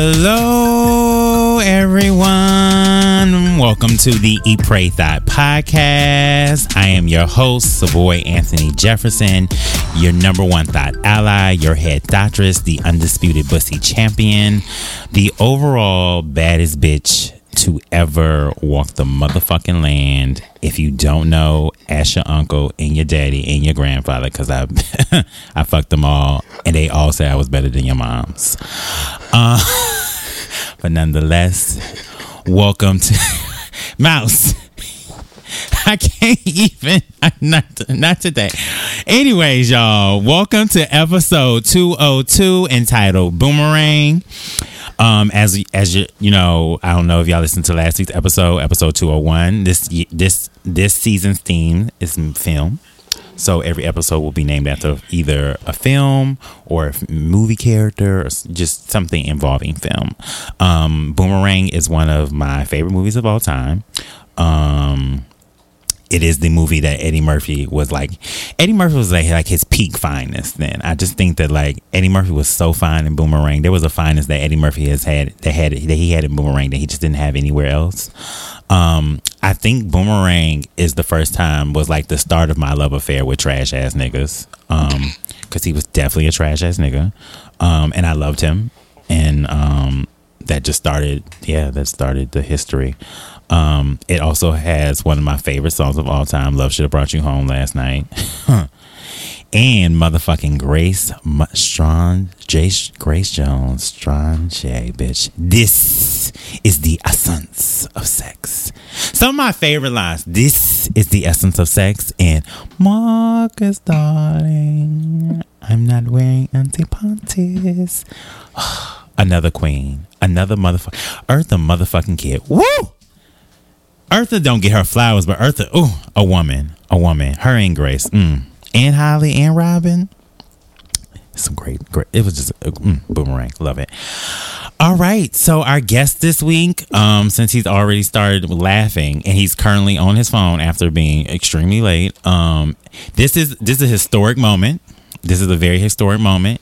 Hello, everyone. Welcome to the Eat Pray Thot podcast. I am your host, Savoy Anthony Jefferson, your number one thought ally, your head doctress, the undisputed bussy champion, the overall baddest bitch to ever walk the motherfucking land. If you don't know, ask your uncle and your daddy and your grandfather because I I fucked them all and they all say I was better than your mom's. Uh, but nonetheless, welcome to Mouse. I can't even not not today. Anyways, y'all, welcome to episode 202 entitled Boomerang. Um, as as you you know, I don't know if y'all listened to last week's episode, episode two hundred one. This this this season's theme is film. So every episode will be named after either a film or a movie character or just something involving film. Um, Boomerang is one of my favorite movies of all time. Um, it is the movie that Eddie Murphy was like. Eddie Murphy was like like his peak fineness. Then I just think that like Eddie Murphy was so fine in Boomerang. There was a fineness that Eddie Murphy has had that had that he had in Boomerang that he just didn't have anywhere else. Um, I think Boomerang is the first time was like the start of my love affair with trash ass niggas. Um, because he was definitely a trash ass nigga. Um, and I loved him, and um, that just started. Yeah, that started the history. Um, it also has one of my favorite songs of all time, Love Should Have Brought You Home Last Night. and motherfucking Grace Strong, J- Grace Jones, Strong J, bitch. This is the essence of sex. Some of my favorite lines. This is the essence of sex. And Marcus, darling, I'm not wearing anti-panties. Another queen. Another motherfucker. Eartha motherfucking Kitt. Woo! Eartha don't get her flowers, but Eartha, ooh, a woman, a woman. Her and Grace, mm. and Halle and Robin. Some great, great. It was just a mm, boomerang. Love it. All right, so our guest this week, um, since he's already started laughing and he's currently on his phone after being extremely late, um, this is this is a historic moment. This is a very historic moment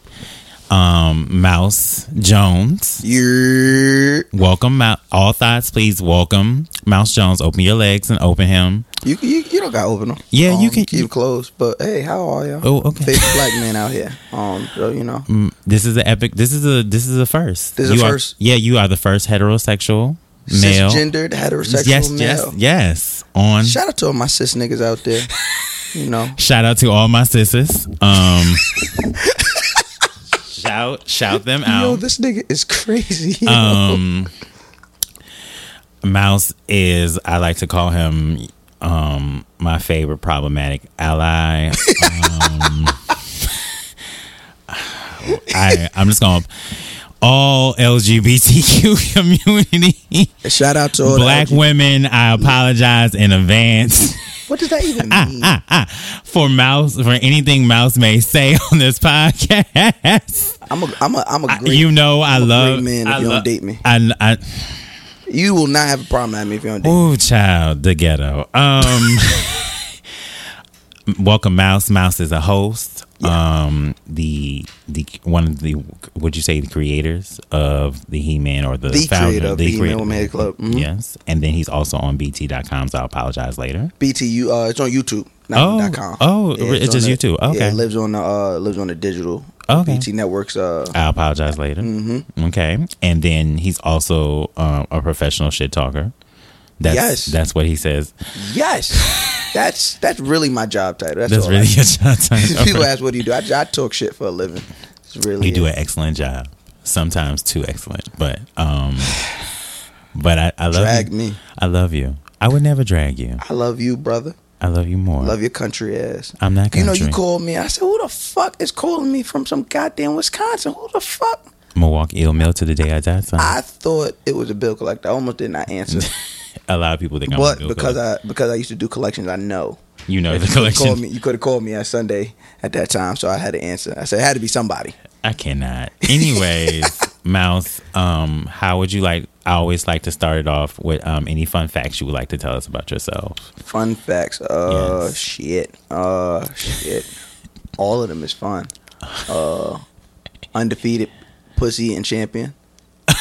um mouse jones. You welcome all thoughts please welcome mouse jones. Open your legs and open him. You you, you don't got open them yeah um, you can keep closed but hey how are you oh okay. Favorite black man out here. Um so you know. Mm, this is the epic this is a this is a first. This is you a first? are, yeah you are the first heterosexual male. Gendered heterosexual yes male. yes yes. On shout out to all my cis niggas out there you know. Shout out to all my sisters um shout shout them out. Yo, this nigga is crazy. Yo. Um, Mouse is I like to call him um my favorite problematic ally. Um, I I'm just gonna all LGBTQ community. Shout out to all black women. I apologize in advance. What does that even mean? Ah, ah, ah. For Mouse, for anything Mouse may say on this podcast. I'm a, I'm a, I'm a great, you know, I love man. If I you lo- don't date me, I, I, you will not have a problem at me if you don't date me. Ooh, child, the ghetto. Um, welcome, Mouse. Mouse is a host. Yeah. Um, the the one of the would you say the creators of the He Man or the, the founder of the, the He Man Club. Mm-hmm. Yes, and then he's also on BET.com. So I'll apologize later. BET, uh, it's on YouTube. oh, .com. oh, yeah, it's, it's just the, YouTube. Okay, yeah, it lives on the uh, lives on the digital. Okay. BET networks. Uh, I'll apologize later. Mm-hmm. Okay, and then he's also uh, a professional shit talker. That's, yes, that's what he says. Yes. That's that's really my job title. That's, that's really your job title. People ask, "What do you do?" I, I talk shit for a living. It's really you do an excellent job. Sometimes too excellent, but um, but I, I love drag you. me. I love you. I would never drag you. I love you, brother. I love you more. Love your country ass. I'm not country. You know, you called me. I said, "Who the fuck is calling me from some goddamn Wisconsin? Who the fuck?" Milwaukee ill mail to the day I die. Son. I thought it was a bill collector. I almost did not answer. a lot of people think I'm but a because. I because I used to do collections, I know. You know the collection. Me, you could have called me on Sunday at that time, so I had to answer. I said it had to be somebody. I cannot. Anyways, Mouse, um, how would you like? I always like to start it off with um, any fun facts you would like to tell us about yourself. Fun facts. Uh, Yes. shit. Uh, shit. All of them is fun. Uh, undefeated, pussy and champion.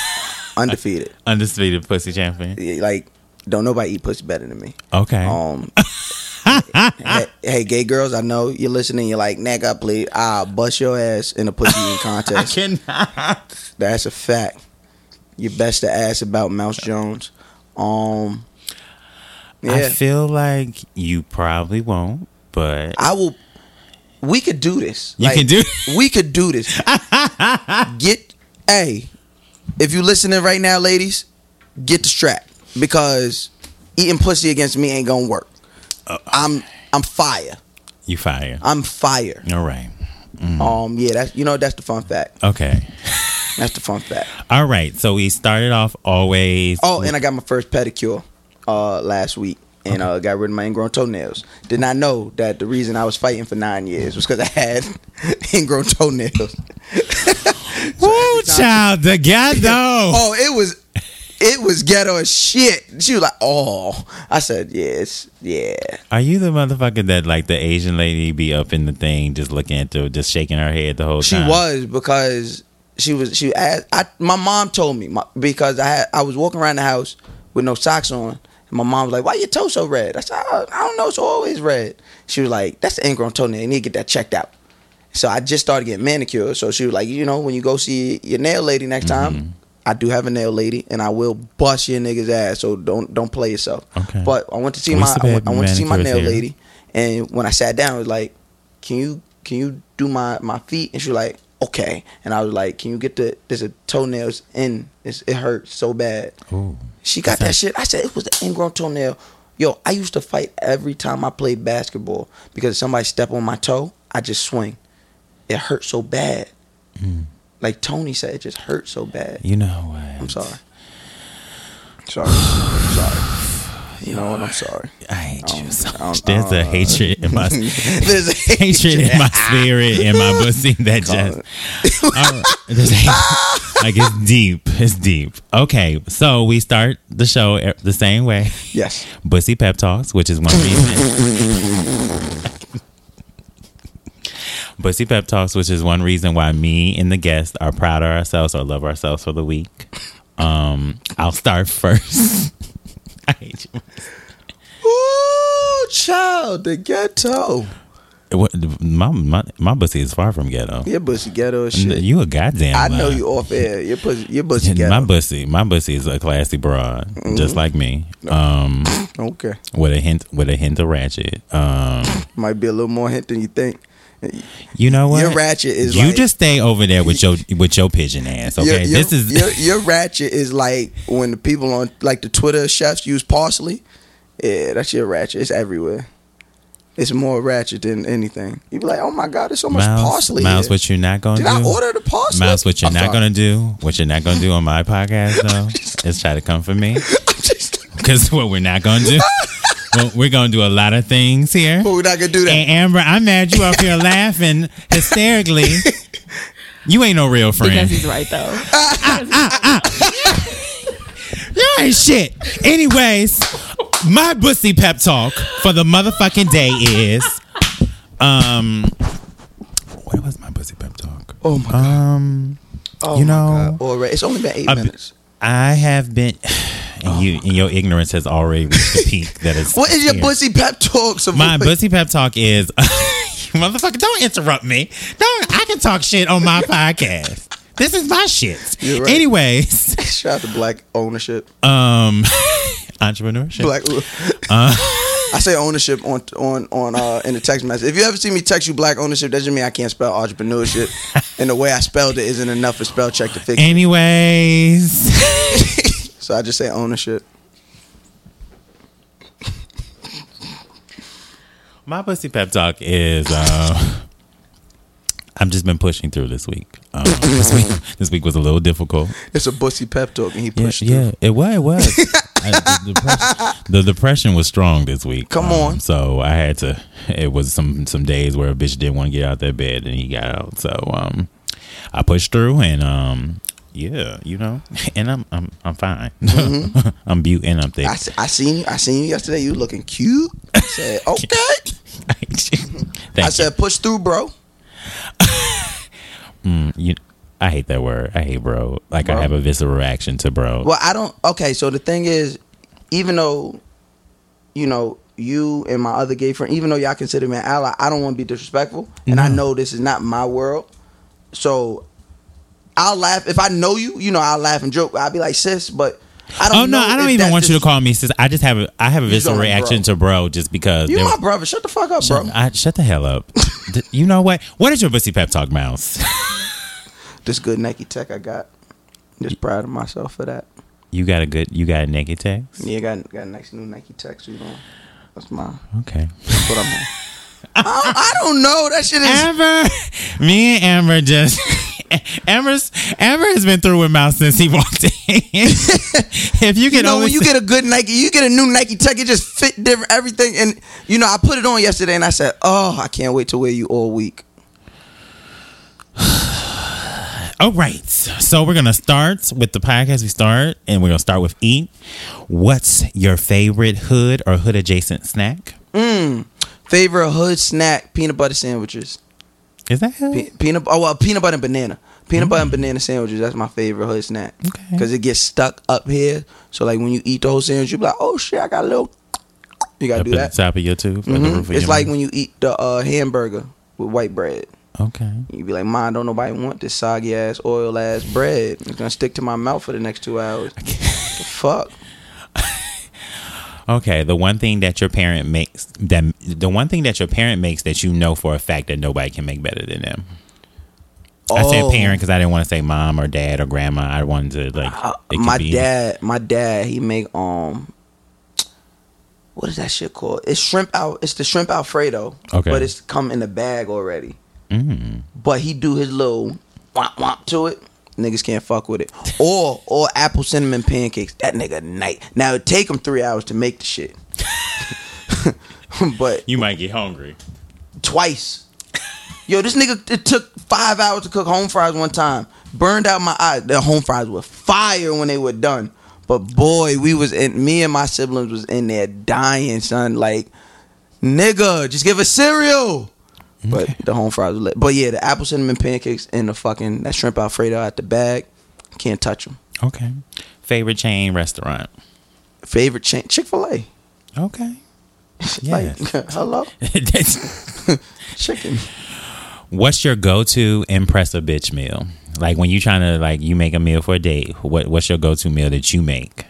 undefeated. undefeated pussy champion. Like, don't nobody eat pussy better than me. Okay. Um, hey, hey, gay girls, I know you're listening. You're like, nigga, please, I'll bust your ass in a pussy eating contest. cannot. That's a fact. You best to ask about Mouse Jones. Um, I feel like you probably won't, but I will. We could do this. You can do- We could do this. get hey, if you're listening right now, ladies, get the strap because eating pussy against me ain't gonna work. Uh, I'm I'm fire. you fire. I'm fire. All right. Um, yeah, that's you know that's the fun fact. Okay. That's the fun fact. All right. So we started off always. Oh, and I got my first pedicure uh last week. And uh, got rid of my ingrown toenails. Did not know that the reason I was fighting for nine years was because I had ingrown toenails. Woo, child, the ghetto. Oh, it was, it was ghetto as shit. She was like, "Oh," I said, "Yes, yeah." Are you the motherfucker that like the Asian lady be up in the thing just looking at the just shaking her head the whole She time? She was because she was she asked. I my mom told me my, because I had I was walking around the house with no socks on. And my mom was like, "Why your toe so red?" I said, "I, I don't know. It's always red." She was like, "That's the ingrown toenail. You need to get that checked out." So I just started getting manicured. So she was like, "You know, when you go see your nail lady next Mm-hmm. time." I do have a nail lady, and I will bust your niggas ass. So don't don't play yourself. Okay. But I went to see my I went, I went to see my nail here. lady, and when I sat down, it was like, "Can you can you do my my feet?" And she was like, "Okay." And I was like, "Can you get the there's a toenails in? It's, it hurts so bad." Ooh. She got that shit. I said it was the ingrown toenail. Yo, I used to fight every time I played basketball because if somebody step on my toe, I just swing. It hurt so bad. Mm. Like Tony said, it just hurt so bad. You know what? I'm sorry. Sorry. I'm sorry. You know what? I'm sorry. I hate I you so much. There's a uh, hatred in my There's a hatred in my spirit in my pussy that just All right. There's hate- like it's deep. It's deep. Okay, so we start the show the same way. Yes. Bussy pep talks, which is one reason. Bussy pep talks, which is one reason why me and the guest are proud of ourselves or love ourselves for the week. Um, I'll start first. I hate you. Ooh, child, the ghetto. What, my, my my pussy is far from ghetto. Your pussy ghetto shit. You a goddamn. I know lie. you off air. Your pussy, your pussy ghetto. My pussy, my pussy is a classy broad, Mm-hmm. just like me. Um, Okay. with a hint, with a hint of ratchet. Um, Might be a little more hint than you think. You know what? Your ratchet is you like- just stay over there with your with your pigeon ass. Okay, Your, your, this is your, your ratchet is like when the people on like the Twitter chefs use parsley. Yeah, that's your ratchet. It's everywhere. It's more ratchet than anything. You be like, oh my god, there's so much parsley. Mouse, what you're not gonna Did do? I order the parsley? Mouse, what you're I'm not sorry. gonna do? What you're not gonna do on my podcast though is try to come for me because what we're not gonna do. well, we're gonna do a lot of things here. but we're not gonna do that. And Amber, I'm mad you up here laughing hysterically. You ain't no real friend. Because he's right though. You ain't shit. Anyways, my bussy pep talk for the motherfucking day is um what was my pussy pep talk? oh my god. Um Oh you my know, God. Already. It's only been 8 I've- minutes. I have been and you and your ignorance has already reached the peak that is What is your pussy pep talk? Savoy? My bussy pep talk is motherfucker, don't interrupt me. Don't I can talk shit on my podcast. This is my shit. You're right. Anyways, Shout out to black ownership. um entrepreneurship. Black. Uh. I say ownership on on on uh in the text message. If you ever see me text you black ownership, that just mean I can't spell entrepreneurship, and the way I spelled it isn't enough for spell check to fix it. Anyways, So I just say ownership. my pussy pep talk is uh I've just been pushing through this week. Um, this week this week was a little difficult. It's a bussy pep talk, and he pushed yeah, through. it was. It was. I, the, depression, the depression was strong this week. Come Um, on. So I had to. It was some some days where a bitch didn't want to get out that bed, and he got out. So um, I pushed through, and um, yeah, you know, and I'm I'm I'm fine. I'm beaut and I'm thick. I, I seen you. I seen you yesterday. You looking cute. I said okay. Thank I you. said push through, bro. Mm, you. I hate that word. I hate bro. like I have a visceral reaction to bro. Well, I don't. Okay, so the thing is, even though, you know, you and my other gay friend, even though y'all consider me an ally, I don't want to be disrespectful, and I know this is not my world. So, I'll laugh if I know you. You know, I'll laugh and joke. I'll be like, sis, but I don't. Oh no, know I don't even want you to call me sis. I just have a I have a visceral reaction bro. to bro just because You my brother. Shut the fuck up, bro. I, shut the hell up. You know what? What is your pussy pep talk, mouse? This good Nike tech I got. Just proud of myself for that. You got a good you got a naked text? Yeah, got got a nice new Nike tech suit on. That's my. Okay. That's what I'm. I, don't, I don't know. That shit is. Amber, me and Amber just Amber's Amber has been through with Mouse since he walked in. if you You know, when you get a good Nike, you get a new Nike Tech, it just fit different everything. And you know, I put it on yesterday, and I said, "Oh, I can't wait to wear you all week." All right. So we're gonna start with the podcast. We start, and we're gonna start with eat. What's your favorite hood or hood adjacent snack? Mm, Favorite hood snack: peanut butter sandwiches. Is that? Pe- peanut oh well, peanut butter and banana. Peanut butter and banana sandwiches. That's my favorite hood snack. Okay. Because it gets stuck up here, so like when you eat the whole sandwich, you be like, "Oh shit, I got a little." You gotta Up do that. top of your tooth. or the Mhm. roof of It's your like mouth? when you eat the uh, hamburger with white bread. Okay. You be like, "Mom, don't nobody want this soggy ass, oil ass bread. It's gonna stick to my mouth for the next two hours." the fuck. Okay, the one thing that your parent makes that the one thing that your parent makes that you know for a fact that nobody can make better than them. I said Oh. parent because I didn't want to say mom or dad or grandma. I wanted to like Uh, it could my be- dad, my dad, he make um, what is that shit called? It's shrimp out. It's the shrimp alfredo. Okay. but it's come in a bag already. Mm. But he do his little womp womp to it. Niggas can't fuck with it. Or or apple cinnamon pancakes. That nigga night. Now it take him three hours to make the shit. but You might get hungry. twice. Yo, this nigga it took five hours to cook home fries one time. Burned out my eye. The home fries were fire when they were done. But boy, we was in me and my siblings was in there dying, son. Like, nigga, just give us cereal. But the home fries were lit. But yeah, the apple cinnamon pancakes and the fucking that shrimp alfredo at the bag, can't touch them. Okay. Favorite chain restaurant. Favorite chain, Chick Fil A. Okay. Like, Yes. hello, chicken. what's your go-to impress a bitch meal? Like when you trying to like you make a meal for a date. What what's your go-to meal that you make?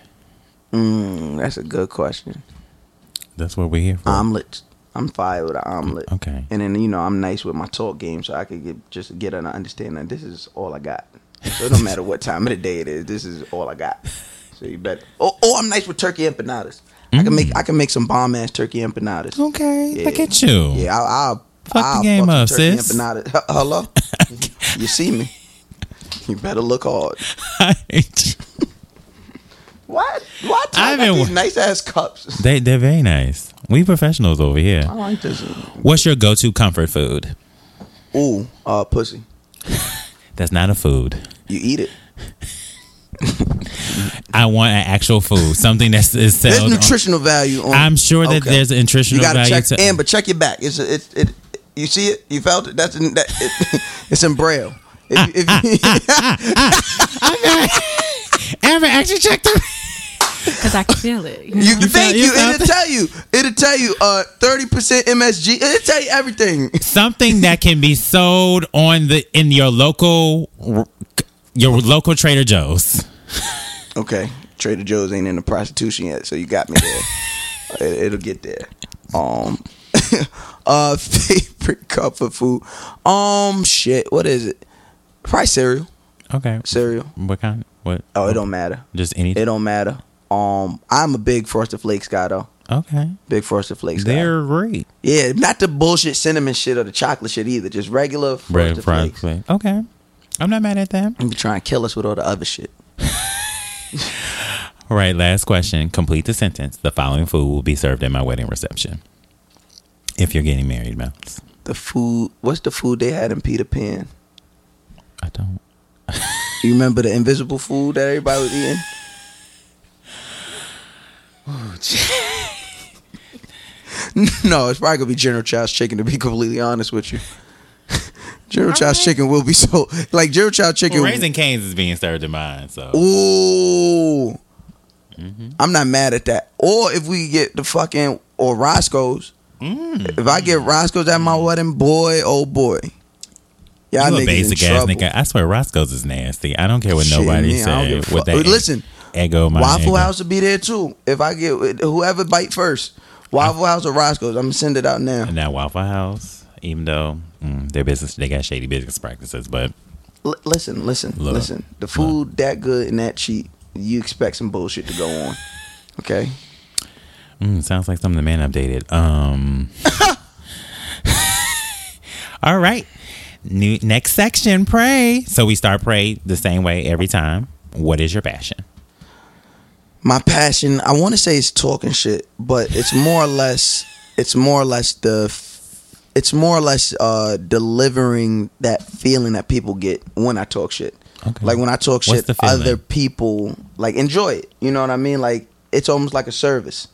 Mm, that's a good question. That's what we're here for. Omelet. I'm fire with an omelet. okay. And then you know I'm nice with my talk game, so I could get just get an understanding. that This is all I got. So it don't matter what time of the day it is. This is all I got. So you bet. Oh, oh I'm nice with turkey empanadas. I can make I can make some bomb ass turkey empanadas. Okay. Yeah. Look at you. Yeah, I'll, I'll Fuck the I'll game fuck up, sis. Empanadas. Hello, you see me? You better look hard. What? What? I I've got these nice ass cups. they they're very nice. We professionals over here. I like this. What's your go-to comfort food? Ooh, uh, pussy. That's not a food. You eat it. I want an actual food, something that's is There's on- nutritional value. on I'm sure that Okay. there's a nutritional You gotta value check to and but check your back. It's a, it, it you see it. You felt it. That's in, that. It, it's in braille. If, if, Ever actually checked them? because I can feel it. You know? you, thank you you. It'll tell you. It'll tell you. Uh, thirty percent MSG. It'll tell you everything. something that can be sold on the in your local your local Trader Joe's. Okay, Trader Joe's ain't in the prostitution yet, so you got me there. it, it'll get there. Um, uh, favorite comfort food. Um, shit. What is it? Probably cereal. Okay. Cereal. What kind? What? Oh, it don't matter. Just anything. It don't matter. Um, I'm a big Frosted Flakes guy though. Okay. Big Frosted Flakes guy. They're great. Yeah, not the bullshit cinnamon shit or the chocolate shit either. Just regular Frosted Flakes. flakes. Okay. I'm not mad at that. You be trying to kill us with all the other shit. All right, last question. Complete the sentence. The following food will be served at my wedding reception. If you're getting married, Mouse. The food. What's the food they had in Peter Pan? I don't. You remember the invisible food that everybody was eating? no, it's probably gonna be General Chow's chicken. To be completely honest with you, General All Child's right. chicken will be so like General Child chicken. Well, Raising Canes is being served in mine, so Ooh, Mm-hmm. I'm not mad at that. Or if we get the fucking or Roscoe's. Mm. If I get Roscoe's at my wedding, boy, oh boy, y'all you a basic ass trouble. nigga. I swear Roscoe's is nasty. I don't care what Shit, nobody me, I don't say. give a With that Listen, ego, my Waffle ego. House will be there too. If I get whoever bite first, Waffle House or Roscoe's, I'm gonna send it out now. And that Waffle House, even though mm, their business, they got shady business practices, but L- listen, listen, Look, listen. The food that good and that cheap, you expect some bullshit to go on. Okay. mm, sounds like something the man updated. Um. all right. New next section, pray. So we start pray the same way every time. What is your passion? My passion, I want to say it's talking shit, but it's more or less, it's more or less the, it's more or less uh delivering that feeling that people get when I talk shit. Okay. Like when I talk What's shit, other people like enjoy it. You know what I mean? Like it's almost like a service.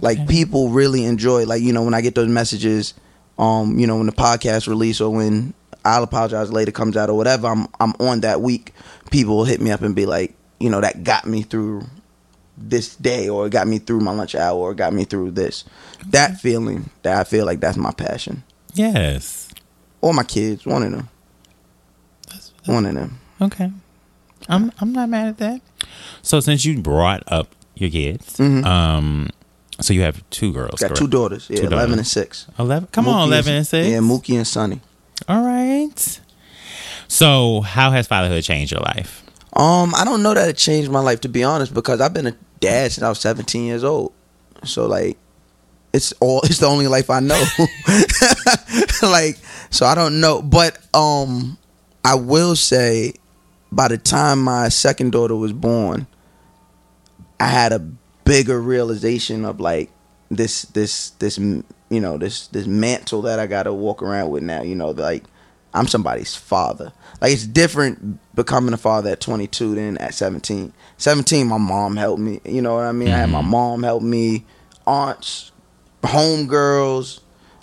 Like people really enjoy. Like you know when I get those messages, um, you know when the podcast release or when I'll apologize later comes out or whatever. I'm I'm on that week. People will hit me up and be like, you know, that got me through this day or it got me through my lunch hour or got me through this. That feeling that I feel like that's my passion. Yes. Or my kids, one of them. One of them. Okay. I'm I'm not mad at that. So since you brought up your kids, um, so you have two girls. Mm-hmm. Got two daughters. Yeah, Two eleven daughters. and six. Eleven. Come Mookie on, eleven and six. Yeah, Mookie and Sonny. All right. So how has fatherhood changed your life? Um, I don't know that it changed my life to be honest, because I've been a dad since I was 17 years old. So like, it's all it's the only life I know. like, so I don't know, but um, I will say, by the time my second daughter was born, I had a bigger realization of like this this this you know this this mantle that I got to walk around with now. You know, like I'm somebody's father. Like it's different becoming a father at 22 than at 17. 17, my mom helped me. You know what I mean? I had my mom help me, aunts, homegirls.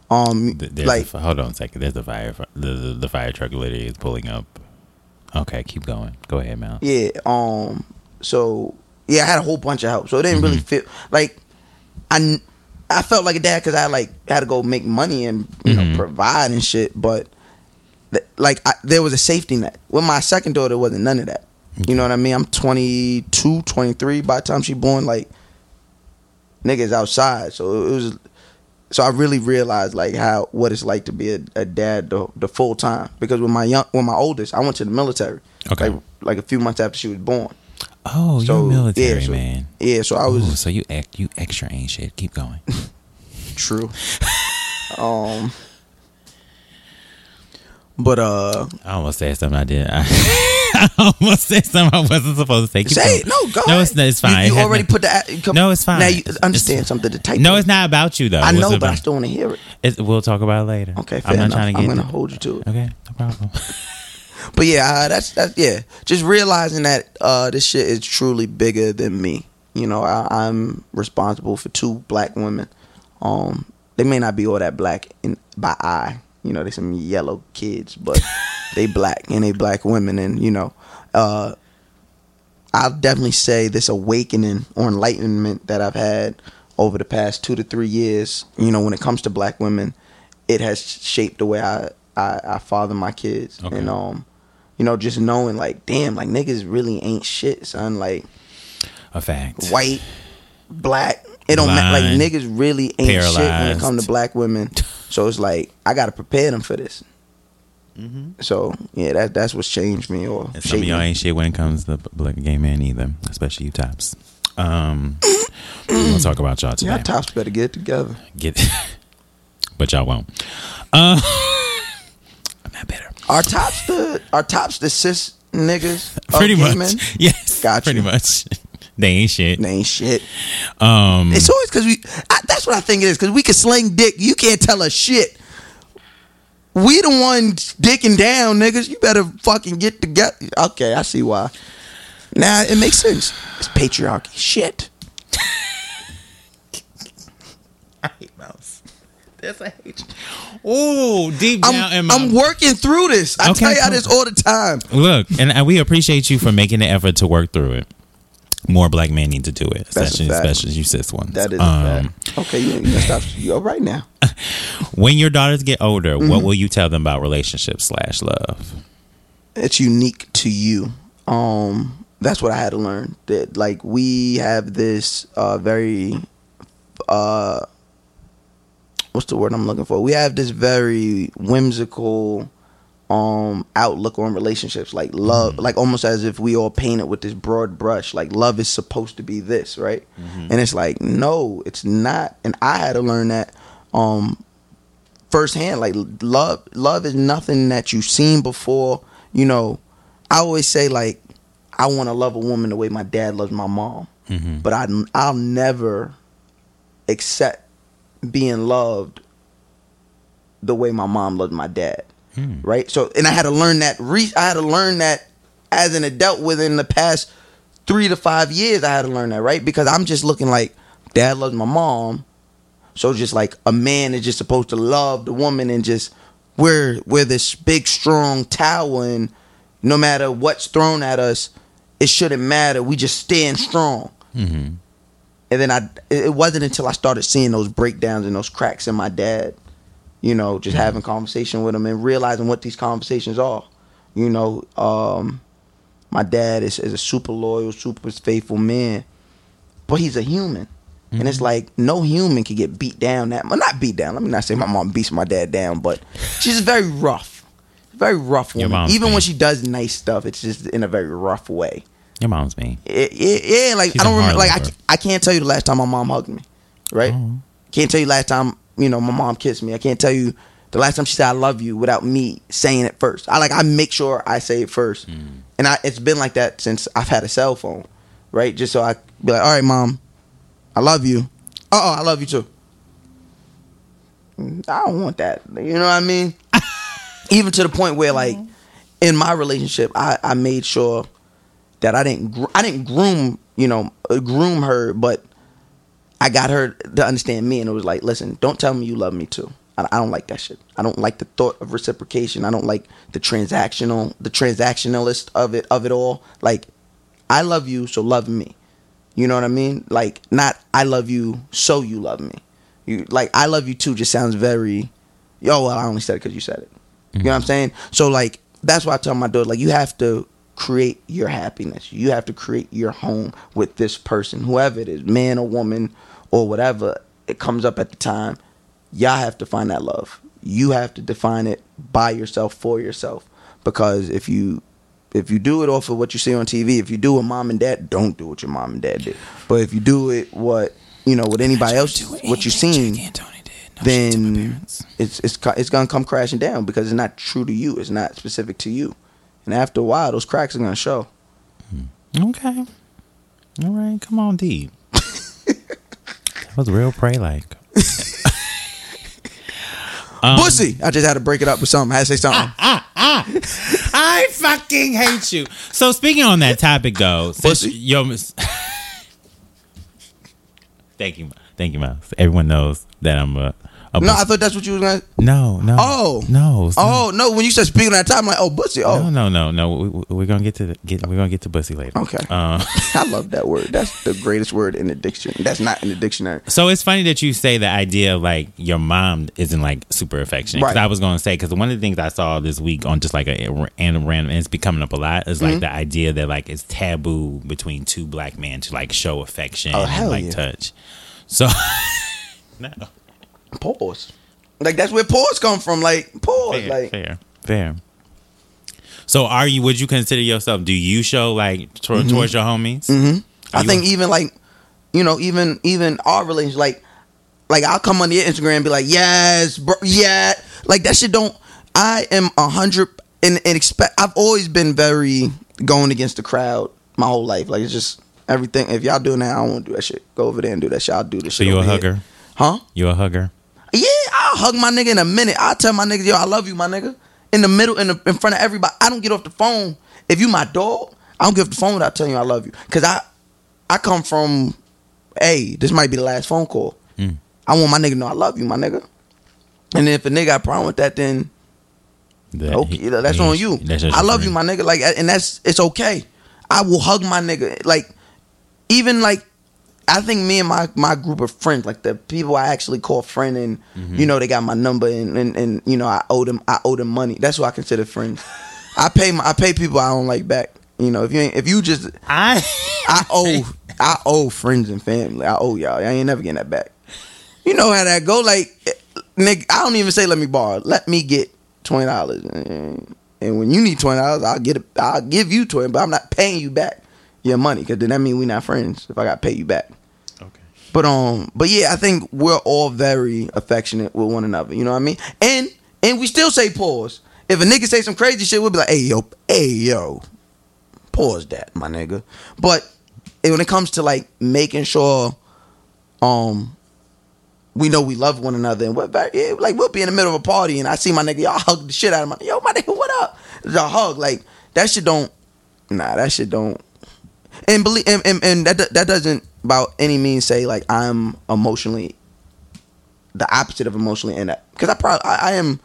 Um, Th- There's like a, hold on a second. There's a fire. The, the the fire truck literally is pulling up. Okay, keep going. Go ahead, Mal. Yeah. Um. So yeah, I had a whole bunch of help. So it didn't really feel like I. I felt like a dad because I like had to go make money and you know mm-hmm. provide and shit. But th- like I, there was a safety net. With my second daughter, wasn't none of that. You know what I mean? I'm 22, 23 by the time she born. Like niggas outside. So it was. So I really realized like how what it's like to be a, a dad the, the full time. Because with my young, with my oldest, I went to the military. Okay. Like, like a few months after she was born. Oh, So, you're military yeah, so- man. Yeah, so I was Ooh, so you act you extra ain't shit. Keep going. true. um, but uh, I almost said something I did. I, I almost said something I wasn't supposed to say. Keep say it. No, go. No, it's it's fine. You, It already put the. Come, No, it's fine. Now you understand it's- something. The type. No, it's not about you though. I know, but I still want to hear it. It's, we'll talk about it later. Okay, fair I'm not enough. trying to get. I'm get. gonna hold you to it. okay, no problem. But yeah, uh, that's that's yeah. Just realizing that uh, this shit is truly bigger than me. You know, I, I'm responsible for two black women. Um, they may not be all that black in by eye. You know, they some yellow kids, but they black and they black women, and you know, uh, I'll definitely say this awakening or enlightenment that I've had over the past two to three years. You know, when it comes to black women, it has shaped the way I I, I father my kids, Okay. and um, you know, just knowing like, damn, like niggas really ain't shit, son. Like A fact. white, black, it don't matter. Like niggas really ain't shit when it comes to black women. So it's like I gotta prepare them for this. Mm-hmm. So yeah, that that's what's changed me or And some of y'all me. ain't shit when it comes to black gay men either, especially you tops. Um, we're gonna talk about y'all today. Y'all tops better get it together. Get, but y'all won't. Uh, I'm not better. Our tops the our tops the cis niggas. of Pretty much. men? Yes. Got Pretty much. They ain't shit. They ain't shit. Um, It's always because we. I, that's what I think it is. Because we can sling dick. You can't tell us shit. We the ones dicking down, niggas. You better fucking get together. Okay, I see why. Now it makes sense. It's patriarchy. Shit. I hate mouse. That's a hate. Oh, deep down I'm, my I'm working through this. I Okay, tell y'all cool. this all the time. look, and, and we appreciate you for making the effort to work through it. More black men need to do it, especially fact. especially you cis ones. That is Um, a fact. Okay, you, you stop. You're right now? When your daughters get older, what Mm-hmm. will you tell them about relationships slash love? it's unique to you. Um, that's what I had to learn. That like we have this uh very uh what's the word I'm looking for? We have this very whimsical um outlook on relationships like love like almost as if we all paint it with this broad brush like love is supposed to be this right? And it's like no it's not. And i had to learn that um firsthand like love love is nothing that you've seen before you know. I always say like i want to love a woman the way my dad loves my mom. But I, i'll never accept being loved the way my mom loved my dad right so and i had to learn that re- i had to learn that as an adult within the past three to five years i had to learn that right because i'm just looking like dad loves my mom so just like a man is just supposed to love the woman and just we're we're this big strong tower and no matter what's thrown at us, it shouldn't matter. We just stand strong. Mm-hmm. And then I it wasn't until I started seeing those breakdowns and those cracks in my dad, you know, just having conversation with him and realizing what these conversations are. You know, um, my dad is, is a super loyal, super faithful man, but he's a human. And it's like no human can get beat down that well, not beat down. Let me not say my mom beats my dad down, but she's very rough. Very rough woman. Even when she does nice stuff, it's just in a very rough way. Your mom's mean. It, yeah, like She's I don't remember. Like I, I can't tell you the last time my mom hugged me, right? Oh. Can't tell you last time you know my mom kissed me. I can't tell you the last time she said I love you without me saying it first. I like I make sure I say it first, Mm. and I it's been like that since I've had a cell phone, right? Just so I be like, all right, mom, I love you. Oh, oh I love you too. Mm, I don't want that. You know what I mean? Even to the point where like in my relationship, I, I made sure that I didn't gr- I didn't groom you know uh, groom her, but I got her to understand me, and it was like, listen, don't tell me you love me too. I, I don't like that shit. I don't like the thought of reciprocation. I don't like the transactional the transactionalist of it of it all. Like, I love you, so love me. You know what I mean? Like, not I love you, so you love me. You like I love you too. Just sounds very, yo. Well, I only said it because you said it. You know what I'm saying? So like that's why I tell my daughter like you have to create your happiness. You have to create your home with this person, whoever it is, man or woman or whatever it comes up at the time. Y'all have to find that love. You have to define it by yourself for yourself because if you if you do it off of what you see on TV, if you do what mom and dad, don't do what your mom and dad did. But if you do it what you know what anybody else what you seen, then it's it's it's gonna come crashing down because it's not true to you. It's not specific to you, and after a while, those cracks are gonna show. Okay. All right. Come on, deep. that was real pray like. Um, Pussy! I just had to break it up with something. I had to say something. Ah, ah, ah. I fucking hate you. So speaking on that topic though, since yo, mis- thank you, thank you, Miles. Everyone knows that I'm a. no, I thought that's what you was gonna. no, no. Oh. no. Oh no! When you said speaking at that time, I'm like, oh, bussy. Oh, no, no, no. We, we- we're gonna get to the, get. We're gonna get to pussy later. Okay. Um, I love that word. That's the greatest word in the dictionary. That's not in the dictionary. So it's funny that you say the idea of like your mom isn't like super affectionate. Because Right. I was going to say because one of the things I saw this week on just like a random random and it's becoming up a lot is Mm-hmm. like the idea that like it's taboo between two black men to like show affection Oh, and like yeah. touch. So no, Pause. Like that's where pause come from. Like pause. fair, like fair, fair. So are you? Would you consider yourself? Do you show like tor- Mm-hmm. towards your homies? I You- think even like, you know, even even our relationship, like, like I'll come on your Instagram and be like, yes, bro, yeah, like that shit don't. I am a hundred and, and expect. I've always been very going against the crowd my whole life. Like it's just everything. If y'all doing that, I don't want to do that shit. Go over there and do that shit. I'll do this So shit. you a here. hugger? huh? You a hugger? Yeah, I'll hug my nigga in a minute. I'll tell my nigga, yo, I love you, my nigga. In the middle, in the in front of everybody. I don't get off the phone. If you my dog, I don't get off the phone without telling you I love you. Cause I I come from, hey, this might be the last phone call. Mm. I want my nigga to know I love you, my nigga. And if a nigga got a problem with that, then That- okay, he- that's he- on you. that's I love you, my nigga. Like, and that's it's okay. I will hug my nigga. Like, even like, I think me and my my group of friends, like the people I actually call friend, and Mm-hmm. you know they got my number, and, and and you know I owe them I owe them money. That's what I consider friends. I pay my I pay people I don't like back. You know, if you ain't if you just I I owe I owe friends and family. I owe y'all. I ain't never getting that back. You know how that go. Like, nigga, I don't even say let me borrow. Let me get twenty dollars, and, and when you need twenty dollars, I'll get it. I'll give you twenty, but I'm not paying you back your money because then that means we're not friends. If I got to pay you back. okay. But um, but yeah, I think we're all very affectionate with one another. You know what I mean? And and we still say pause. If a nigga say some crazy shit, we'll be like, hey yo, hey yo, pause that, my nigga. But when it comes to like making sure, um, we know we love one another and we're very yeah, like we'll be in the middle of a party and I see my nigga, y'all hug the shit out of my yo, my nigga, what up? It's a hug like that shit don't, nah, that shit don't and believe and, and, and that that doesn't about any means say like I'm emotionally the opposite of emotionally inept because I probably I, I am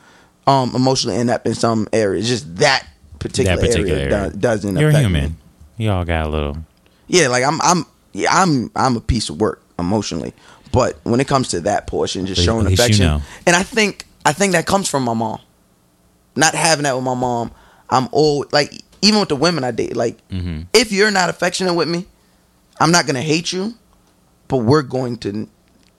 um emotionally inept in some areas just that particular, That particular area, area. do- doesn't You're human. me. You all got a little. yeah like I'm I'm yeah I'm I'm a piece of work emotionally but when it comes to that portion just showing least you affection know. and I think I think that comes from my mom not having that with my mom I'm all like even with the women I date like Mhm. if you're not affectionate with me, I'm not gonna hate you, but we're going to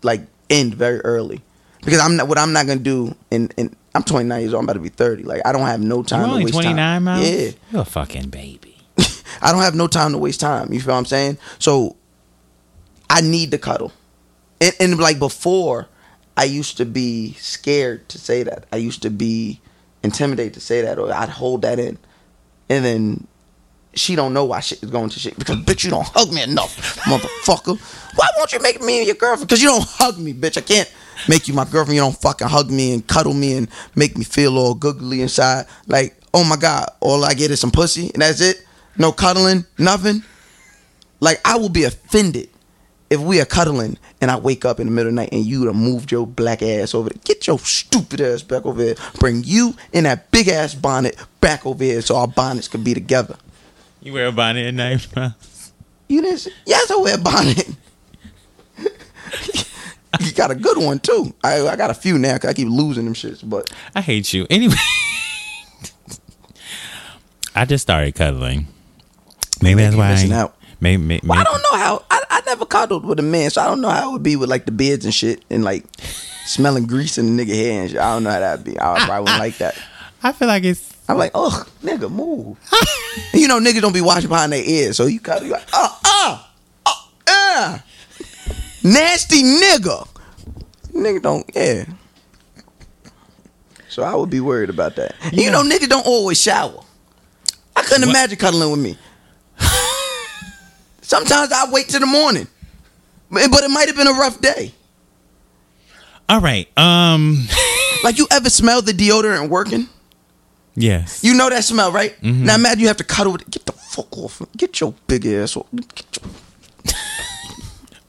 like end very early because I'm not what I'm not gonna do. And and I'm 29 years old. I'm about to be 30. Like I don't have no time. You're to only waste 29, time. Miles? Yeah, You're a fucking baby. I don't have no time to waste time. You feel what I'm saying? So I need to cuddle. And, and like before, I used to be scared to say that. I used to be intimidated to say that, or I'd hold that in. And then she don't know why shit is going to shit because bitch, you don't hug me enough, motherfucker. Why won't you make me your girlfriend? Because you don't hug me, bitch. I can't make you my girlfriend. You don't fucking hug me and cuddle me and make me feel all googly inside. Like, oh my god, all I get is some pussy and that's it. No cuddling, nothing. Like I will be offended if we are cuddling and I wake up in the middle of the night and you done moved your black ass over there. Get your stupid ass back over here. Bring you in that big ass bonnet back over here so our bonnets could be together. You wear a bonnet at night, Miles? You didn't say, yes, I wear a bonnet. you got a good one too. I, I got a few now 'cause I keep losing them shits, but I hate you. Anyway, I just started cuddling. Maybe that's you why. missing I, out. Maybe, maybe, Well, I don't know how. I never cuddled with a man, so I don't know how it would be with like the beards and shit and like smelling grease in the nigga hair and shit. I don't know how that'd be. I probably wouldn't like that. I feel like it's. I'm like, ugh, nigga, move. You know, niggas don't be watching behind their ears, so you cuddle, you like, uh, uh, uh, uh. nasty nigga. Nigga don't, yeah. So I would be worried about that. And You know, niggas don't always shower. I couldn't What? imagine cuddling with me. Sometimes I wait till the morning, but it might have been a rough day. All right. Um. Like you ever smell the deodorant working? Yes. You know that smell, right? Mm-hmm. Now imagine you have to cuddle with it. Get the fuck off. Get your big ass off. Your-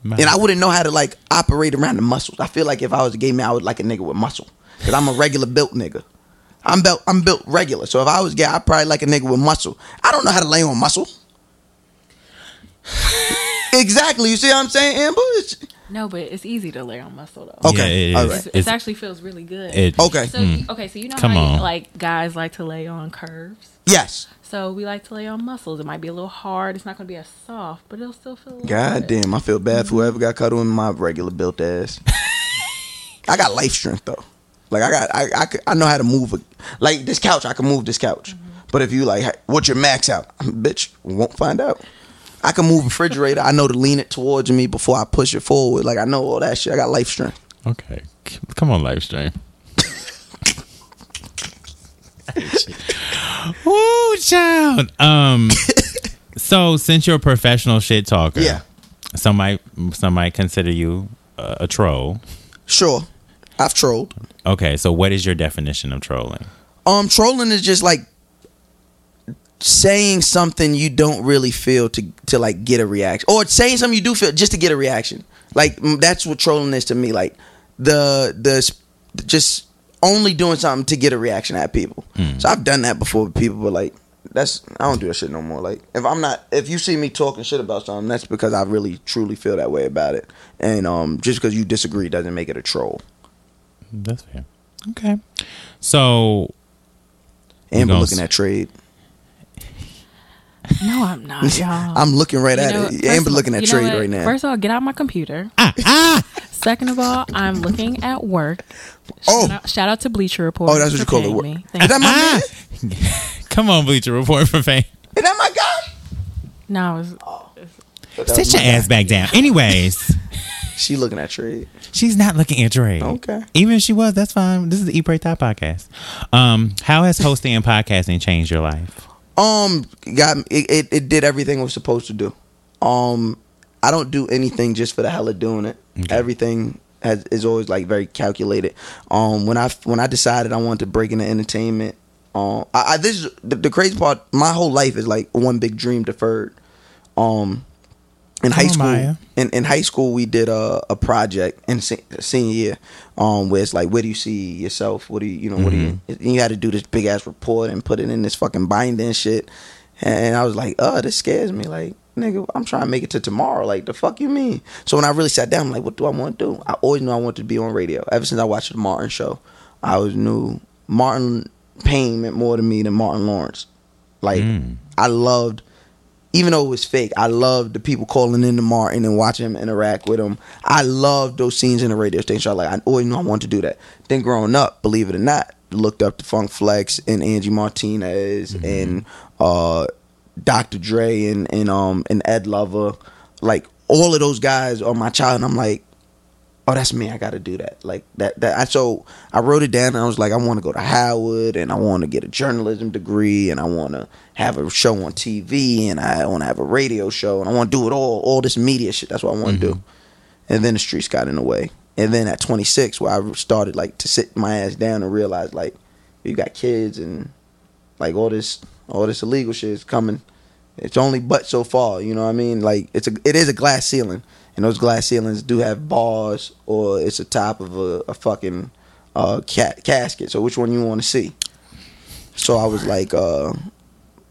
And I wouldn't know how to like operate around the muscles. I feel like if I was a gay man, I would like a nigga with muscle. Cause I'm a regular built nigga. I'm built I'm built regular. So if I was gay, I'd probably like a nigga with muscle. I don't know how to lay on muscle. Exactly. You see what I'm saying, Amber? It's- No, but it's easy to lay on muscle though. Okay, Yeah, it right. It's, It's- it actually feels really good. It, Okay. so Mm. okay, so you know Come how on. you, like guys like to lay on curves. Yes. So we like to lay on muscles. It might be a little hard. It's not going to be as soft, but it'll still feel. a God good. damn, I feel bad for whoever got cuddled in my regular built ass. I got life strength though. Like I got, I, I, I know how to move. A, like this couch, I can move this couch. But if you like, hey, what's your max out, bitch? Won't find out. I can move refrigerator. I know to lean it towards me before I push it forward. Like I know all that shit. I got life strength. Okay. Come on, live stream. Woo, child. Um. so since you're a professional shit talker, Yeah. some might some might consider you a, a troll. Sure, I've trolled. Okay, so what is your definition of trolling? Um, trolling is just like saying something you don't really feel to to like get a reaction, or saying something you do feel just to get a reaction. Like mm, that's what trolling is to me. Like the the just only doing something to get a reaction at people. Hmm. So I've done that before with people, but like that's I don't do that shit no more. Like if I'm not if you see me talking shit about something, that's because I really truly feel that way about it. And um just because you disagree doesn't make it a troll. That's fair. Okay. So and we're looking s- at trade. No, I'm not, y'all. I'm looking right You at know, it. first Amber of looking at trade right now. First of all, get out my computer. ah, ah, Second of all, I'm looking at work. Oh. shout out, shout out to Bleacher Report. Oh, that's what you call it, paying work. me. Is that my ah. man? Come on, Bleacher Report for fame. Is that my guy? No, it's, But Sit your guy. ass back down. Anyways, She looking at trade. she's not looking at trade. Okay. Even if she was, that's fine. This is the Eat Pray Thot podcast. Um, how has hosting and podcasting changed your life? Um, got it, it. It did everything it was supposed to do. Um, I don't do anything just for the hell of doing it. Okay. Everything has is always like very calculated. Um, when I when I decided I wanted to break into entertainment, um, I, I this is the, the crazy part. My whole life is like one big dream deferred. Um, in high school, Maya. in, in high school, we did a, a project in se- senior year, um, where it's like, where do you see yourself? What do you, you know, what do you? And you had to do this big ass report and put it in this fucking binder and shit. And I was like, oh, this scares me. Like, nigga, I'm trying to make it to tomorrow. Like, the fuck you mean? So when I really sat down, I'm like, what do I want to do? I always knew I wanted to be on radio. Ever since I watched the Martin show, I always knew Martin Payne meant more to me than Martin Lawrence. Like, Mm. I loved even though it was fake, I loved the people calling in to Martin and watching him interact with him. I loved those scenes in the radio station. I like I always knew I wanted to do that. Then growing up, believe it or not, looked up to Funk Flex and Angie Martinez and uh, Dr. Dre and and um and Ed Lover. Like all of those guys are my child. And I'm like, oh, that's me. I got to do that. Like that. That. I, so I wrote it down and I was like, I want to go to Howard and I want to get a journalism degree and I want to have a show on TV and I want to have a radio show and I want to do it all, all this media shit. That's what I want to do. Mm-hmm. And then the streets got in the way. And then at 26, where I started like to sit my ass down and realize like, you got kids and like all this, all this illegal shit is coming. It's only but so far, you know what I mean? Like it's a, it is a glass ceiling, and those glass ceilings do have bars, or it's the top of a, a fucking uh, ca- casket. So which one you want to see? So I was like, uh,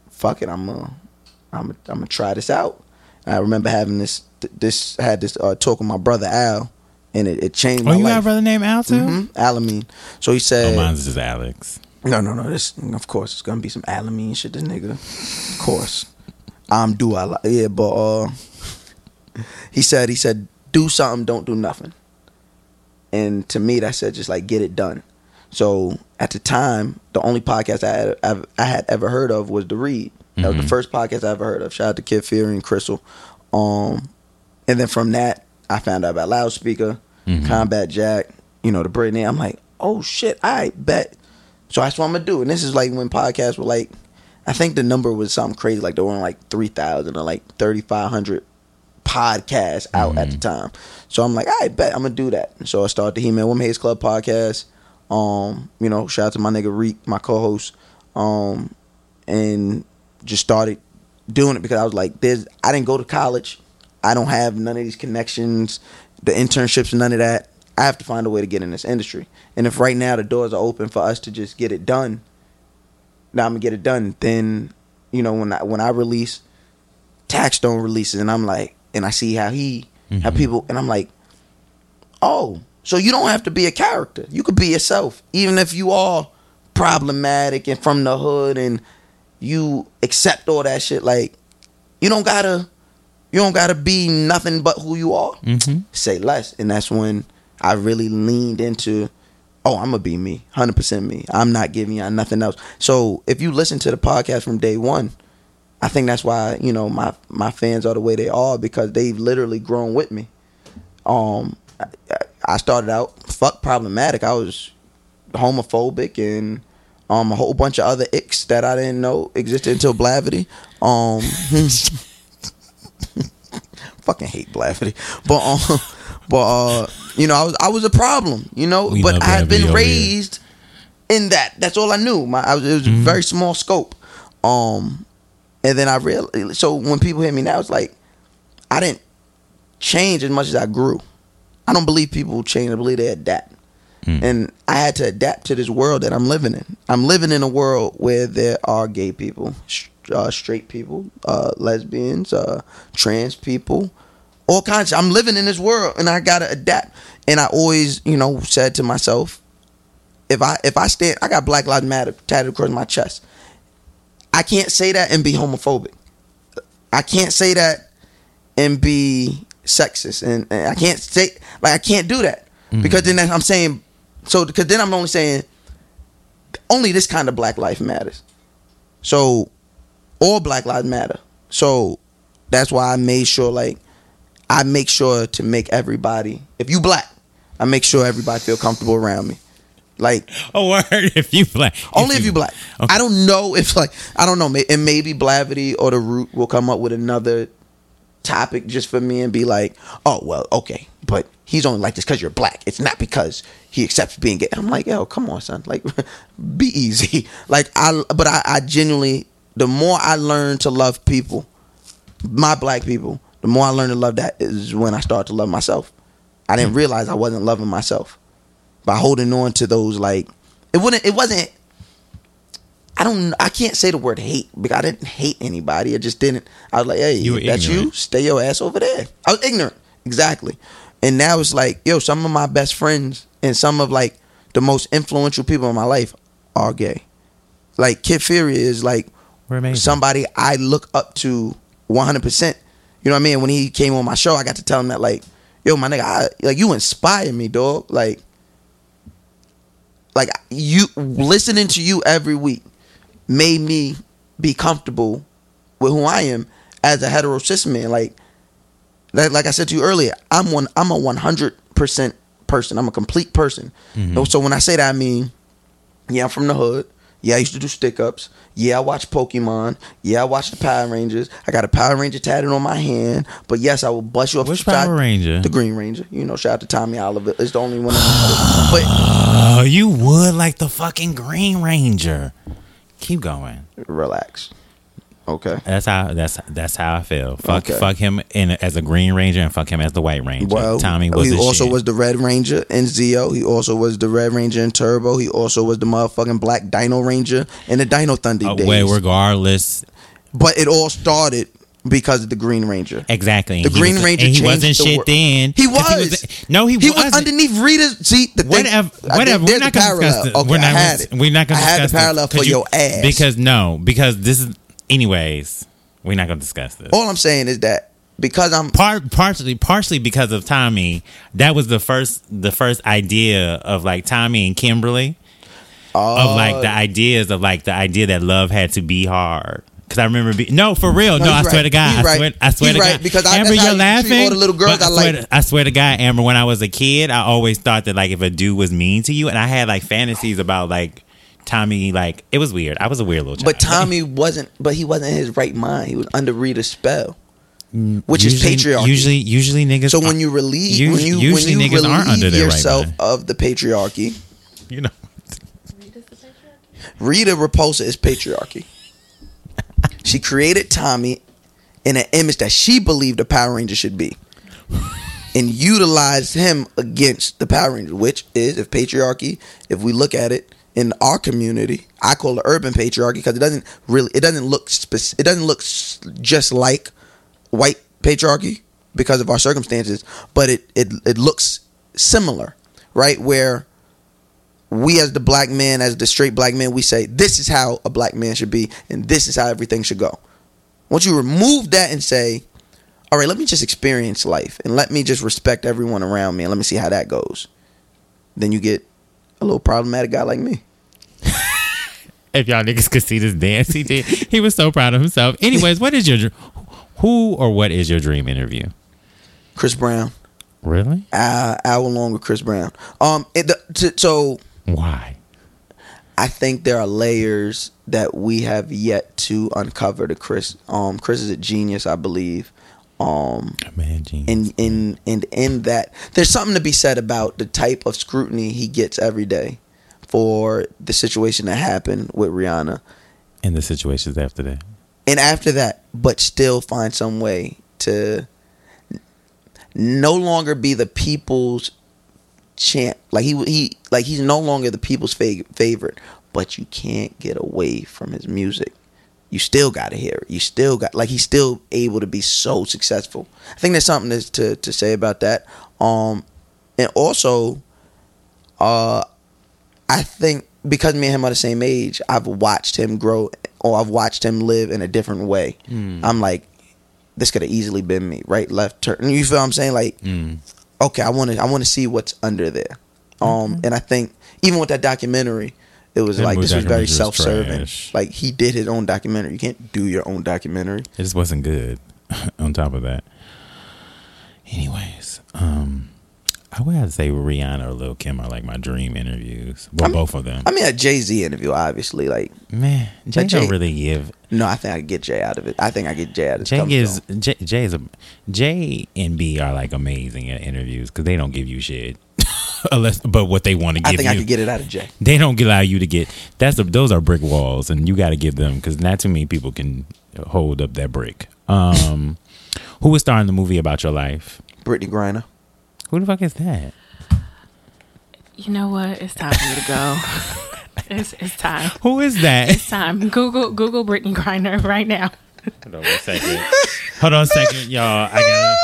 "Fuck it, I'm uh, I'm I'm gonna try this out." And I remember having this this had this uh, talk with my brother Al, and it, it changed Oh, my you got a brother named Al too? hmm Alamine. So he Oh, said, mine's just Alex. no, no, no. This, of course, it's gonna be some alamine shit. This nigga, of course. I'm do I like yeah, but uh, he said he said do something, don't do nothing. And to me, that said just like get it done. So at the time, the only podcast I had I had ever heard of was the Read. That was the Mhm. first podcast I ever heard of. Shout out to Kid Fury and Crissle. Um, and then from that, I found out about Loudspeaker, Mhm. Combat Jack, you know, the Britney. I'm like, oh shit, I bet. So that's what I'm gonna do. And this is like when podcasts were like, I think the number was something crazy, like there weren't like three thousand or like thirty five hundred podcasts out at the time. So I'm like, I bet I'm gonna do that. And so I started the He-Man Woman Haters Club podcast. Um, you know, shout out to my nigga Reek, my co-host. Um, and just started doing it because I was like, there's I didn't go to college. I don't have none of these connections, the internships, none of that. I have to find a way to get in this industry. And if right now the doors are open for us to just get it done, now I'm gonna get it done. Then, you know, when I when I release, Taxstone releases, and I'm like, and I see how he, how Mhm. people, and I'm like, oh, so you don't have to be a character. You could be yourself, even if you are problematic and from the hood, and you accept all that shit. Like, you don't gotta, you don't gotta be nothing but who you are Mm-hmm. say less. And that's when I really leaned into, oh, I'm gonna be me, hundred percent me. I'm not giving you nothing else. So if you listen to the podcast from day one, I think that's why you know my my fans are the way they are because they've literally grown with me. Um, I, I started out fuck problematic. I was homophobic and. Um, a whole bunch of other icks that I didn't know existed until Blavity. Um, fucking hate Blavity, but um, but uh, you know, I was I was a problem, you know, We but I had been over here. raised in that. That's all I knew. My I was, it was Mm-hmm. a very small scope. Um, and then I realized. So when people hear me now, it's like I didn't change as much as I grew. I don't believe people change. I believe they adapt. and I had to adapt to this world that I'm living in. I'm living in a world where there are gay people, uh, straight people, uh, lesbians, uh, trans people, all kinds. I'm living in this world, and I gotta adapt. And I always, you know, said to myself, if I if I stand, I got Black Lives Matter tatted across my chest. I can't say that and be homophobic. I can't say that and be sexist, and, and I can't say like I can't do that mm-hmm. because then I'm saying so because then I'm only saying only this kind of Black Life matters. So all Black Lives Matter. So that's why I made sure like I make sure to make everybody if you black, I make sure everybody feel comfortable around me. Like Oh, word. If you black. only if you black. Okay. I don't know if like I don't know, and maybe Blavity or the Root will come up with another topic just for me and be like, oh well, okay, but he's only like this because you're black. It's not because he accepts being gay. I'm like, yo, come on, son, like, be easy. Like I, but I, I genuinely, the more I learn to love people, my black people, the more I learn to love that is when I start to love myself. I didn't mm. realize I wasn't loving myself by holding on to those like it wouldn't it wasn't I don't I can't say the word hate because I didn't hate anybody. I just didn't I was like, hey, You that's you, stay your ass over there. I was ignorant. Exactly. And now it's like, yo, some of my best friends and some of like the most influential people in my life are gay. Like Kid Fury is like somebody I look up to 100%. You know what I mean? When he came on my show, I got to tell him that like, yo, my nigga, I, like you inspire me, dog. Like, like you listening to you every week made me be comfortable with who I am as a hetero cis man. Like, like, like I said to you earlier, I'm one. I'm a 100 percent person. I'm a complete person. Mm-hmm. So when I say that, I mean, yeah, I'm from the hood. Yeah, I used to do stick ups. Yeah, I watch Pokemon. Yeah, I watch the Power Rangers. I got a Power Ranger tatted on my hand. But yes, I will bust you up. Which Power Ranger? The Green Ranger. You know, shout out to Tommy Oliver. It's the only one. But Oh, you would like the fucking Green Ranger. Keep going. relax. Okay. That's how that's that's how I feel. Fuck Okay. fuck him in as a Green Ranger and fuck him as the White Ranger. Well, Tommy was he also shit. was the Red Ranger in Zeo. He also was the Red Ranger in Turbo. He also was the motherfucking Black Dino Ranger in the Dino Thunder Uh, days. well, regardless, but it all started because of the Green Ranger. exactly. The He Green was- Ranger and he wasn't the shit wor- then. He was. no, he, He was wasn't. underneath Rita's. See the thing. Whatever, I- whatever. We're not going to discuss it. Okay, we're I not. had gonna, it. We're not going I to had discuss the parallel for you- your ass. Because no, because this is. Anyways, we're not going to discuss this. All I'm saying is that because I'm Part, partially, partially because of Tommy. That was the first, the first idea of like Tommy and Kimberly. of oh. like Oh. the ideas of like the idea that love had to be hard. Cause I remember, be, no, for real, no, No, I swear right. to God, He's I right. swear, I swear He's to right, God, because Amber, you're laughing. all the little girls but I swear like. to- I swear to God, Amber, when I was a kid, I always thought that like if a dude was mean to you, and I had like fantasies about like Tommy, like it was weird. I was a weird little child. But Tommy wasn't. But he wasn't in his right mind. He was under Rita's spell, mm, which is usually, patriarchy. Usually, usually niggas. so when you relieve, Us- when you usually when you niggas aren't under their right yourself mind. of the patriarchy, you know, Rita Repulsa is patriarchy. she created Tommy in an image that she believed a Power Ranger should be, and utilized him against the Power Ranger, which is if patriarchy. If we look at it in our community, I call it urban patriarchy because it doesn't really, it doesn't look, spec- it doesn't look just like white patriarchy because of our circumstances, but it it it looks similar, right? Where we as the black man, as the straight black man, we say this is how a black man should be, and this is how everything should go. Once you remove that and say, all right, let me just experience life and let me just respect everyone around me and let me see how that goes, then you get a little problematic guy like me. if y'all niggas could see this dance he did, he was so proud of himself. Anyways, what is your who or what is your dream interview? Chris Brown, Really? uh, hour long with Chris Brown. Um, it, the, t- so Why? I think there are layers that we have yet to uncover to Chris. Um, Chris is a genius, I believe. Um, genius. and in and in that there's something to be said about the type of scrutiny he gets every day for the situation that happened with Rihanna. and the situations after that. And after that, but still find some way to no longer be the people's champ. Like he he like he's no longer the people's fa- favorite, but you can't get away from his music. You still got to hear it. You still got like he's still able to be so successful. I think there's something to to, to say about that. Um, and also, uh, I think because me and him are the same age, I've watched him grow or I've watched him live in a different way. I'm like, this could have easily been me, right, left, turn. You feel what I'm saying? Like, okay, I want to, I want to see what's under there. Um, and I think even with that documentary, it was like this was very self-serving. Like he did his own documentary. You can't do your own documentary. It just wasn't good. on top of that, anyways, um, I would have to say Rihanna or Lil Kim are like my dream interviews. Well, I'm- both of them. I mean, a Jay Z interview, obviously. Like, Man, Jay Jay- don't really give. no, I think I get Jay out of it. I think I get Jay out of it. Jay is Jay, Jay is a Jay and B are like amazing at interviews because they don't give you shit. Unless, but what they want to give. I think you, I could get it out of Jay. they don't allow you to get. That's a, those are brick walls, and you got to give them because not too many people can hold up that brick. Um, who was starring the movie about your life? Brittney Griner. Who the fuck is that? You know what? It's time for me to go. it's it's time. Who is that? It's time. Google Google Brittney Griner right now. Hold on one second. Hold on a second, y'all. I got.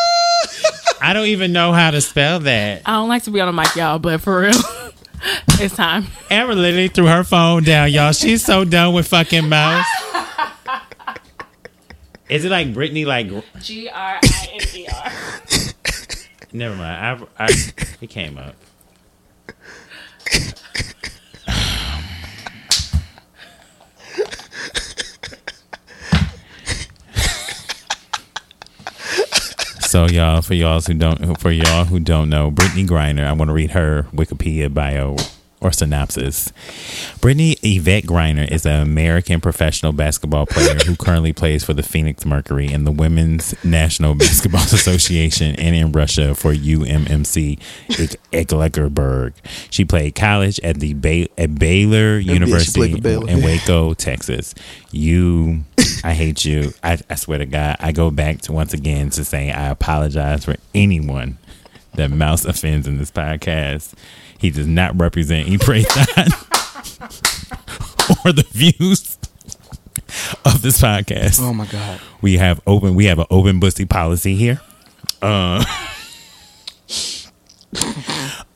I don't even know how to spell that. I don't like to be on the mic, y'all, but for real, it's time. Amber literally threw her phone down, y'all. She's so done with fucking mouse. Is it like Brittney? Like, G R I N E R. never mind. I, I it came up. So y'all, for y'all who don't, for y'all who don't know, Brittney Griner, I want to read her Wikipedia bio or synopsis. Brittney Yvette Griner is an American professional basketball player who currently plays for the Phoenix Mercury in the Women's National Basketball Association and in Russia for UMMC Ekaterinburg. She played college at the Bay- at Baylor she University Baylor. in Waco, Texas. You, I hate you. I, I swear to God, I go back to once again to say I apologize for anyone that Mouse offends in this podcast. He does not represent E Pray Thot or the views of this podcast. Oh my god. We have open. We have an open pussy policy here. Uh,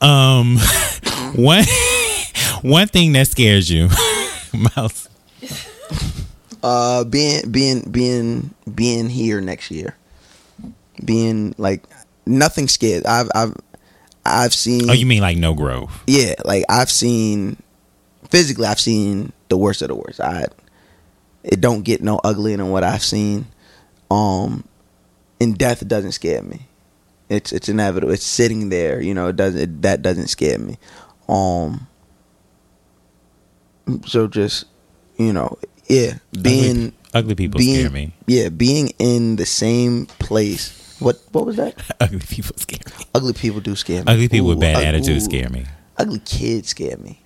um, one one thing that scares you, Mouse. Uh, being being being being here next year, being like nothing scared. I've I've I've seen. Oh, you mean like no growth? yeah, like I've seen physically. I've seen the worst of the worst. I it don't get no uglier than what I've seen. Um, and death doesn't scare me. It's it's inevitable. It's sitting there. You know, it doesn't it, that doesn't scare me. Um. So just you know, yeah, being ugly, ugly people being scare me. yeah, being in the same place. What what was that? Ugly people scare me. Ugly people do scare me. Ugly people with bad ug- attitude ooh. scare me. Ugly kids scare me.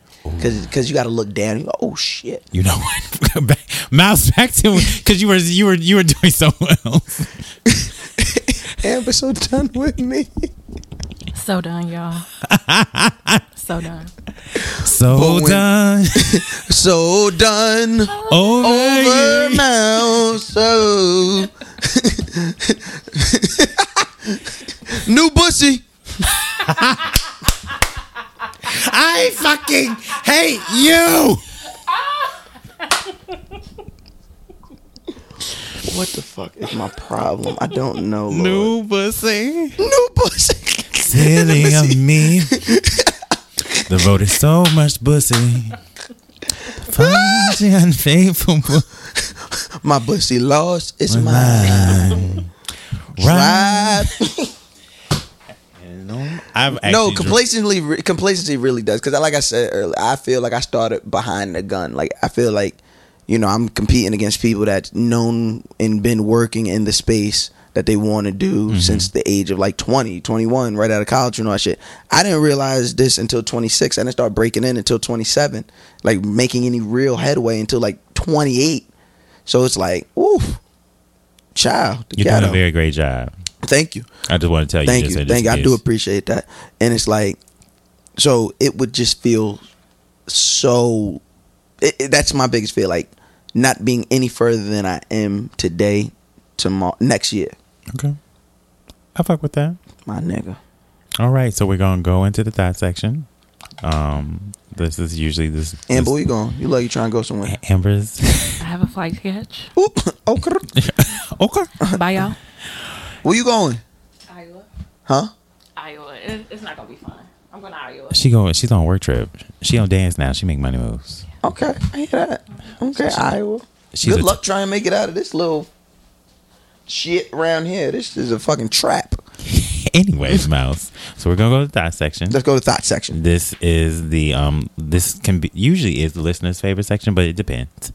Cause, Cause you got to look down. You go, oh shit. You know what? Back- Mouse back to because you were you were you were doing so well. Amber so done with me. So done, y'all. so done. So But when- done So done. over, Over you. now. So new pussy. I fucking hate you. What the fuck is my problem? I don't know. Lord. New pussy. new pussy. Silly of me. The vote is so much pussy. Find unfaithful My pussy lost. It's mine. Right. Right. I've no, complacency. re- Complacency really does because, like I said earlier, I feel like I started behind the gun. Like I feel like, you know, I'm competing against people that's known and been working in the space that they want to do Mm-hmm. since the age of like 20, 21, right out of college and all that shit. I didn't realize this until 26. I didn't start breaking in until 27, like making any real headway until like 28. So it's like, oof, child. You're doing a very great job. Thank you. I just want to tell you. Thank you. Thank you. I do appreciate that. And it's like, So it would just feel so. It, it- that's my biggest fear, like not being any further than I am today, tomorrow, next year. Okay. I fuck with that. My nigga. All right, so we're gonna go into the thought section. Um, this is usually this. Amber, where you going? You like you trying to go somewhere? Amber's. I have a flight sketch. catch. Oop, okay. okay. Bye, y'all. Where you going? Iowa. Huh? Iowa. It, it's not gonna be fun. I'm going to Iowa. She going. She's on work trip. She don't dance now. She make money moves. Okay, I hear that. Okay, Iowa. She's Good a- luck trying to make it out of this little shit around here. This is a fucking trap. Anyways, mouse. So we're gonna go to the thought section. Let's go to thought section. This is the um. This can be usually is the listener's favorite section, but it depends.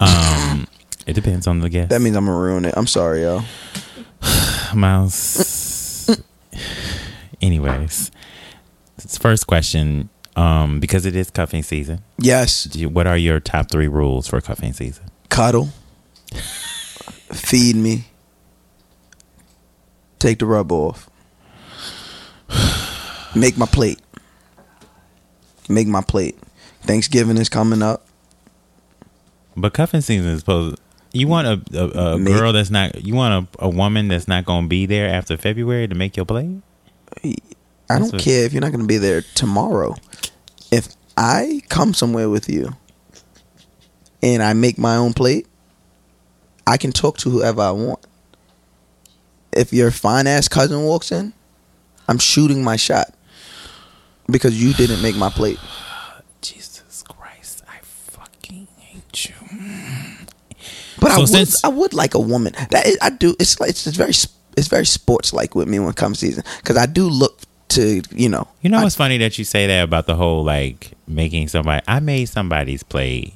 Um, it depends on the guest. That means I'm gonna ruin it. I'm sorry, yo. Mouse. Anyways, first question. Um, because it is cuffing season. Yes, do you- What are your top three rules for cuffing season? cuddle, feed me, take the rub off, make my plate, make my plate. Thanksgiving is coming up. But cuffing season is supposed. You want a a, a Make- girl that's not. You want a, a woman that's not going to be there after February to make your plate. I That's don't care if you're not going to be there tomorrow. If I come somewhere with you and I make my own plate, I can talk to whoever I want. If your fine ass cousin walks in, I'm shooting my shot because you didn't make my plate. Jesus Christ, I fucking hate you. But I So would, since- I would like a woman. That is, I do. It's like it's just very, it's very sports like with me when it comes season because I do look to you know. You know I- what's funny that you say that about the whole like making somebody. I made somebody's plate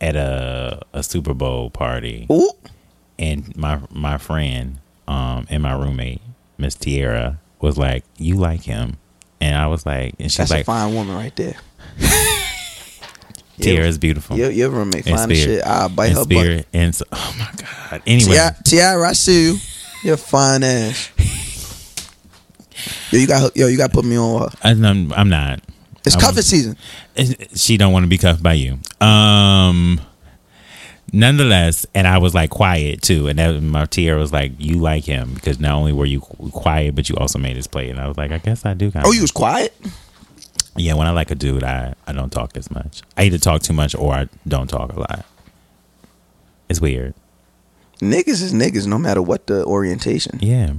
at a a Super Bowl party, Ooh, and my my friend um and my roommate Miss Tierra was like, "You like him," and I was like, and she's that's a like, fine woman right there. "Tierra's beautiful." Your, your roommate fine as shit. I'll bite in her butt. and so, oh my god. Anyway, Tiara, Tiara, I see you. You're fine ass. Yo, you got yo, you got to put me on. I'm, I'm not. It's cuffing season. she don't want to be cuffed by you. Um, nonetheless, and I was like quiet too, and that my Tierra was like, "You like him because not only were you quiet, but you also made his play." And I was like, "I guess I do." Kind Oh, you was quiet. yeah. When I like a dude, I I don't talk as much. I either talk too much or I don't talk a lot. It's weird. Niggas is niggas, no matter what the orientation. Yeah.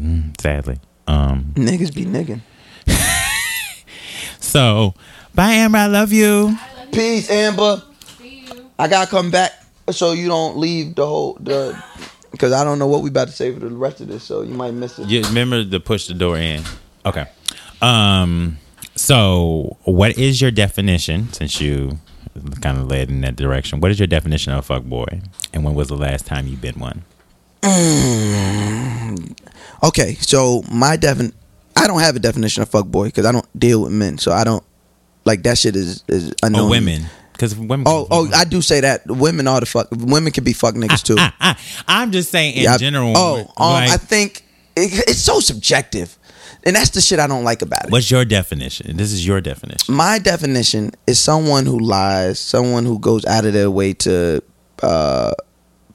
Mm, sadly. Um. Niggas be niggin. So, bye, Amber. I love you. Peace, Amber. I gotta come back so you don't leave the whole the because I don't know what we about to say for the rest of this, so you might miss it. You remember to push the door in. Okay. Um. So, what is your definition? Since you kind of led in that direction, what is your definition of a fuck boy? And when was the last time you been one? Okay, so my defin I don't have a definition of fuck boy because I don't deal with men, so I don't like that shit is is unknown. Oh, women. Because women. Oh, oh, I do say that women are the fuck. Women can be fuck niggas too. I, I, I'm just saying in Yeah, general. Oh, um, like, I think it, it's so subjective, and that's the shit I don't like about it. what's your definition? This is your definition. My definition is someone who lies, someone who goes out of their way to uh,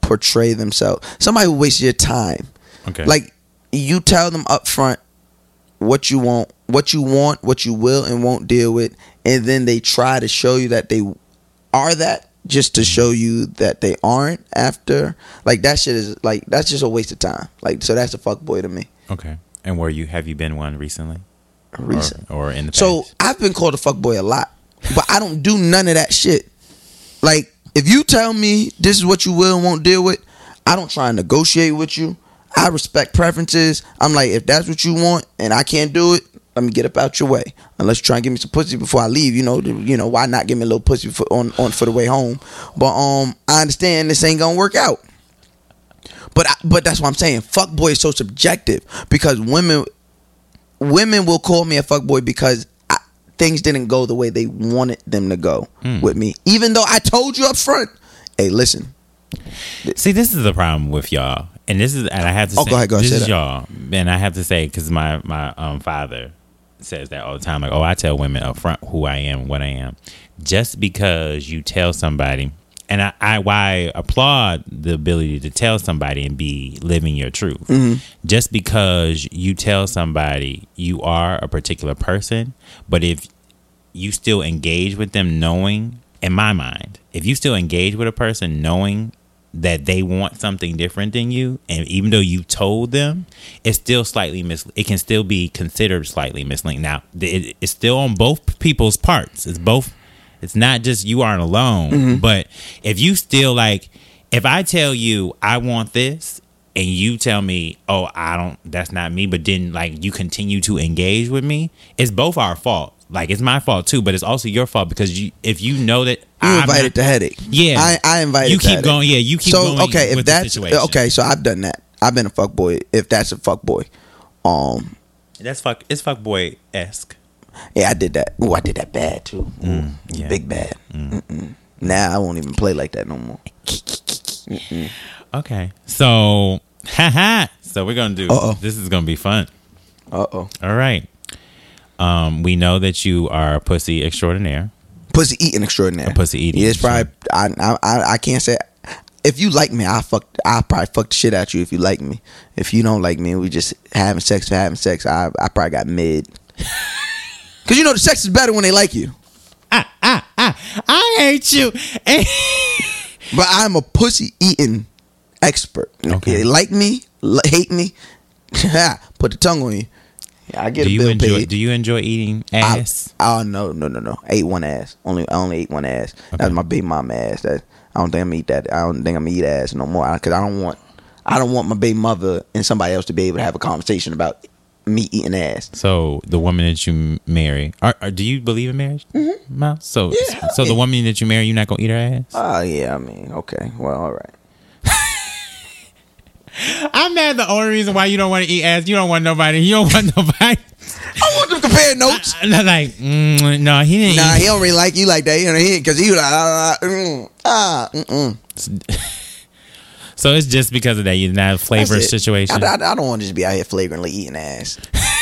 portray themselves, somebody who wastes your time. Okay. Like you tell them up front what you want, what you want, what you will and won't deal with, and then they try to show you that they are that just to show you that they aren't after. Like that shit is like that's just a waste of time. Like so that's a fuck boy to me. okay. And were you? Have you been one recently? Or- Recent. Or, in the past? So I've been called a fuck boy a lot, but I don't do none of that shit. Like if you tell me this is what you will and won't deal with, I don't try and negotiate with you. I respect preferences. I'm like, if that's what you want and I can't do it, let me get up out your way. Unless you try and give me some pussy before I leave, you know, you know, why not give me a little pussy for, on on for the way home? But um, I understand this ain't gonna work out. But I, but that's what I'm saying. Fuck boy is so subjective because women women will call me a fuck boy because I, things didn't go the way they wanted them to go with me. Even though I told you up front, hey, listen, See, this is the problem with y'all, and this is, and I have to. Oh, say, go ahead, go ahead, This is y'all, and I have to say because my my um father says that all the time. Like, oh, I tell women up front who I am, what I am. Just because you tell somebody, and I, I why I applaud the ability to tell somebody and be living your truth. Mm-hmm. Just because you tell somebody you are a particular person, but if you still engage with them knowing in my mind if you still engage with a person knowing that they want something different than you and even though you told them it's still slightly mis it can still be considered slightly misleading now it, it's still on both people's parts it's both it's not just you aren't alone mm-hmm. but if you still like if i tell you i want this and you tell me, "Oh, I don't. That's not me," but then like you continue to engage with me, it's both our fault. Like it's my fault too, but it's also your fault because you if you know that You I'm invited not- the headache. Yeah. I, I invited. You keep headache. going. Yeah, you keep so going. okay, if with the that's situation. okay, so I've done that. I've been a fuck boy. If that's a fuck boy, um, that's fuck. It's fuck boy esque. yeah, I did that. Oh, I did that bad too. Ooh, Mm, yeah. Mm. Big bad. Mm-mm. Now I won't even play like that no more. Okay, so haha. So we're gonna do. Uh-oh. This is gonna be fun. Uh oh, All right. Um, we know that you are a pussy extraordinaire. pussy eating extraordinary. A pussy eating Yeah, it's probably. I, I I I can't say. If you like me, I fuck. I probably fuck the shit out you. If you like me, if you don't like me, we just having sex for having sex. I I probably got mid. Cause you know the sex is better when they like you. Ah, ah, ah. I hate you. But I'm a pussy eating expert. Okay. They like me, hate me. Put the tongue on you. I get do you enjoy? paid. Do you enjoy eating I- ass? oh no, no, no, no. I ate one ass. Only I only ate one ass. That's my big mom ass. That I don't think I'm gonna eat that. I don't think I'm gonna eat ass no more. Cause I don't want I don't want my baby mother and somebody else to be able to have a conversation about me eating ass. So the woman that you marry, are, are, do you believe in marriage, mm-hmm. Miles? So, Yeah, so the yeah. woman that you marry, you're not gonna eat her ass? Oh yeah, I mean, okay. Well, all right. I'm mad. The only reason why you don't want to eat ass, you don't want nobody. You don't want nobody. I want them compare notes. I'm not like, mm, no, he didn't. Nah, eat. he don't really like you like that. You know, he because he was like, ah, mm, ah, mm, mm. So it's just because of that. You're not a flavor situation. I, I, I don't want to just be out here flagrantly eating ass.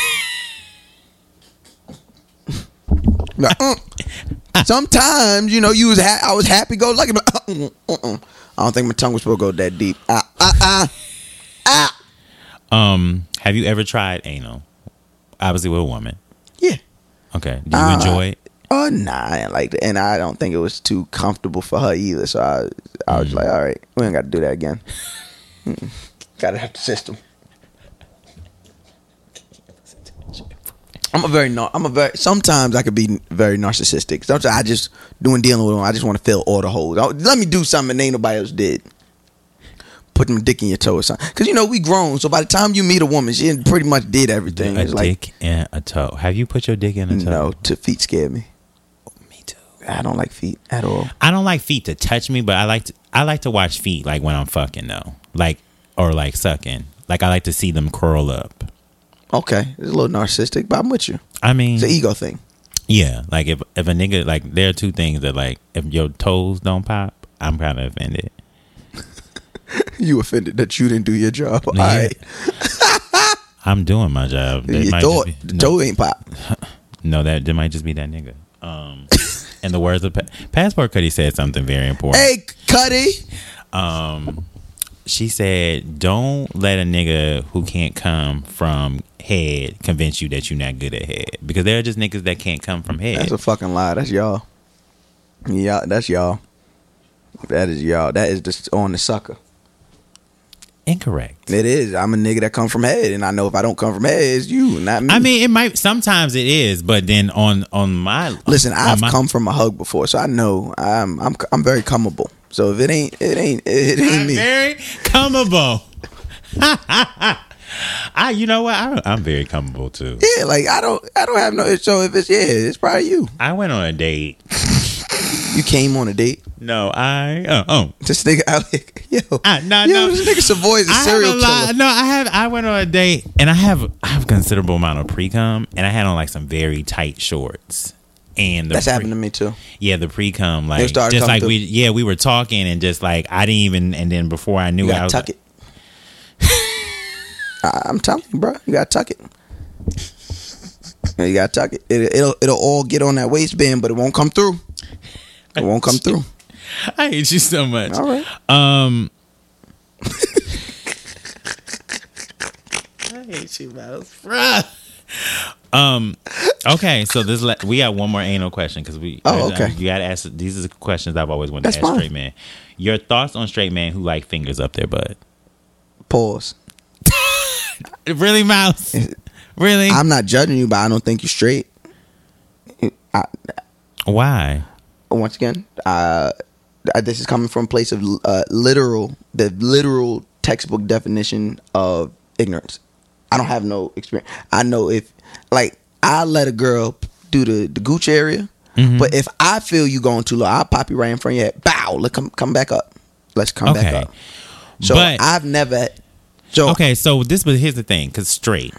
Like, mm. Sometimes, you know, you was ha- I was happy go lucky, but uh, mm, mm. I don't think my tongue was supposed to go that deep. Ah, ah, ah, ah. um, have you ever tried anal? Obviously, with a woman. Yeah. Okay. Do you Uh, enjoy it? Oh nah, I didn't like that, and I don't think it was too comfortable for her either. So I, I was like, all right, we ain't got to do that again. got to have the system. I'm a very nar- I'm a very sometimes I could be very narcissistic. Sometimes I just doing dealing with them. I just want to fill all the holes. Let me do something that ain't nobody else did. Put my dick in your toe or something. Because you know we grown. So by the time you meet a woman, she pretty much did everything. A It's like dick and a toe. Have you put your dick in a toe? no, to feet scare me. Me too. I don't like feet at all. I don't like feet to touch me, but I like to. I like to watch feet like when I'm fucking though, like or like sucking. Like I like to see them curl up. Okay, it's a little narcissistic, but I'm with you. I mean, It's an ego thing. yeah. Like if if a nigga like there are two things that like if your toes don't pop, I'm kind of offended. You offended that you didn't do your job. All Yeah. right, I'm doing my job. That you might thought be- the no, toe ain't pop. no, that that might just be that nigga. Um, in the words of pa- Passport Cuddy said something very important. Hey, Cuddy. um she said don't let a nigga who can't come from head convince you that you're not good at head because there are just niggas that can't come from head That's a fucking lie. That's y'all. Yeah, that's y'all. That is y'all. That is just on the sucker. Incorrect It is. I'm a nigga that come from head, and I know if I don't come from head, it's you, not me. i mean it might sometimes it is but then on on my listen, on I've my- come from a hug before, so I know I'm I'm I'm very comable. So if it ain't, it ain't, it ain't I'm me. very comable I, you know what? I, I'm very comfortable too. Yeah, like I don't, I don't have no. So if it's yeah, it's probably you. I went on a date. You came on a date. No, I oh, oh This nigga out here, yo, Ah, no, yo, no. this nigga Savoy is a I serial lot. killer. No, I have. I went on a date, and I have I have a considerable amount of pre cum, and I had on like some very tight shorts. And the That's pre- happened to me too. Yeah, the pre cum, like started just like through. we, yeah, we were talking, and just like I didn't even, and then before I knew, You I gotta was tuck it. I, I'm telling you, bro, you gotta tuck it. You gotta tuck it. it. It'll it'll all get on that waistband, but it won't come through. It won't come through. I hate you so much. All right. Um. I hate you, Mouse. Bruh. Um. Okay, so this le- we got one more anal question because we. Oh, okay. You gotta ask. These are the questions I've always wanted That's to ask fine. straight men. Your thoughts on straight men who like fingers up their butt? Pause. Really, Mouse? Really? I'm not judging you, but I don't think you're straight. I, Why? Once again, uh, this is coming from a place of uh, literal, the literal textbook definition of ignorance. I don't have no experience. I know if, like, I let a girl do the the gooch area, Mm-hmm. but if I feel you going too low, I'll pop you right in front of your head. Bow, let come come back up. Let's come Okay. back up. So But- I've never. So Okay, so this, but here's the thing: because straight,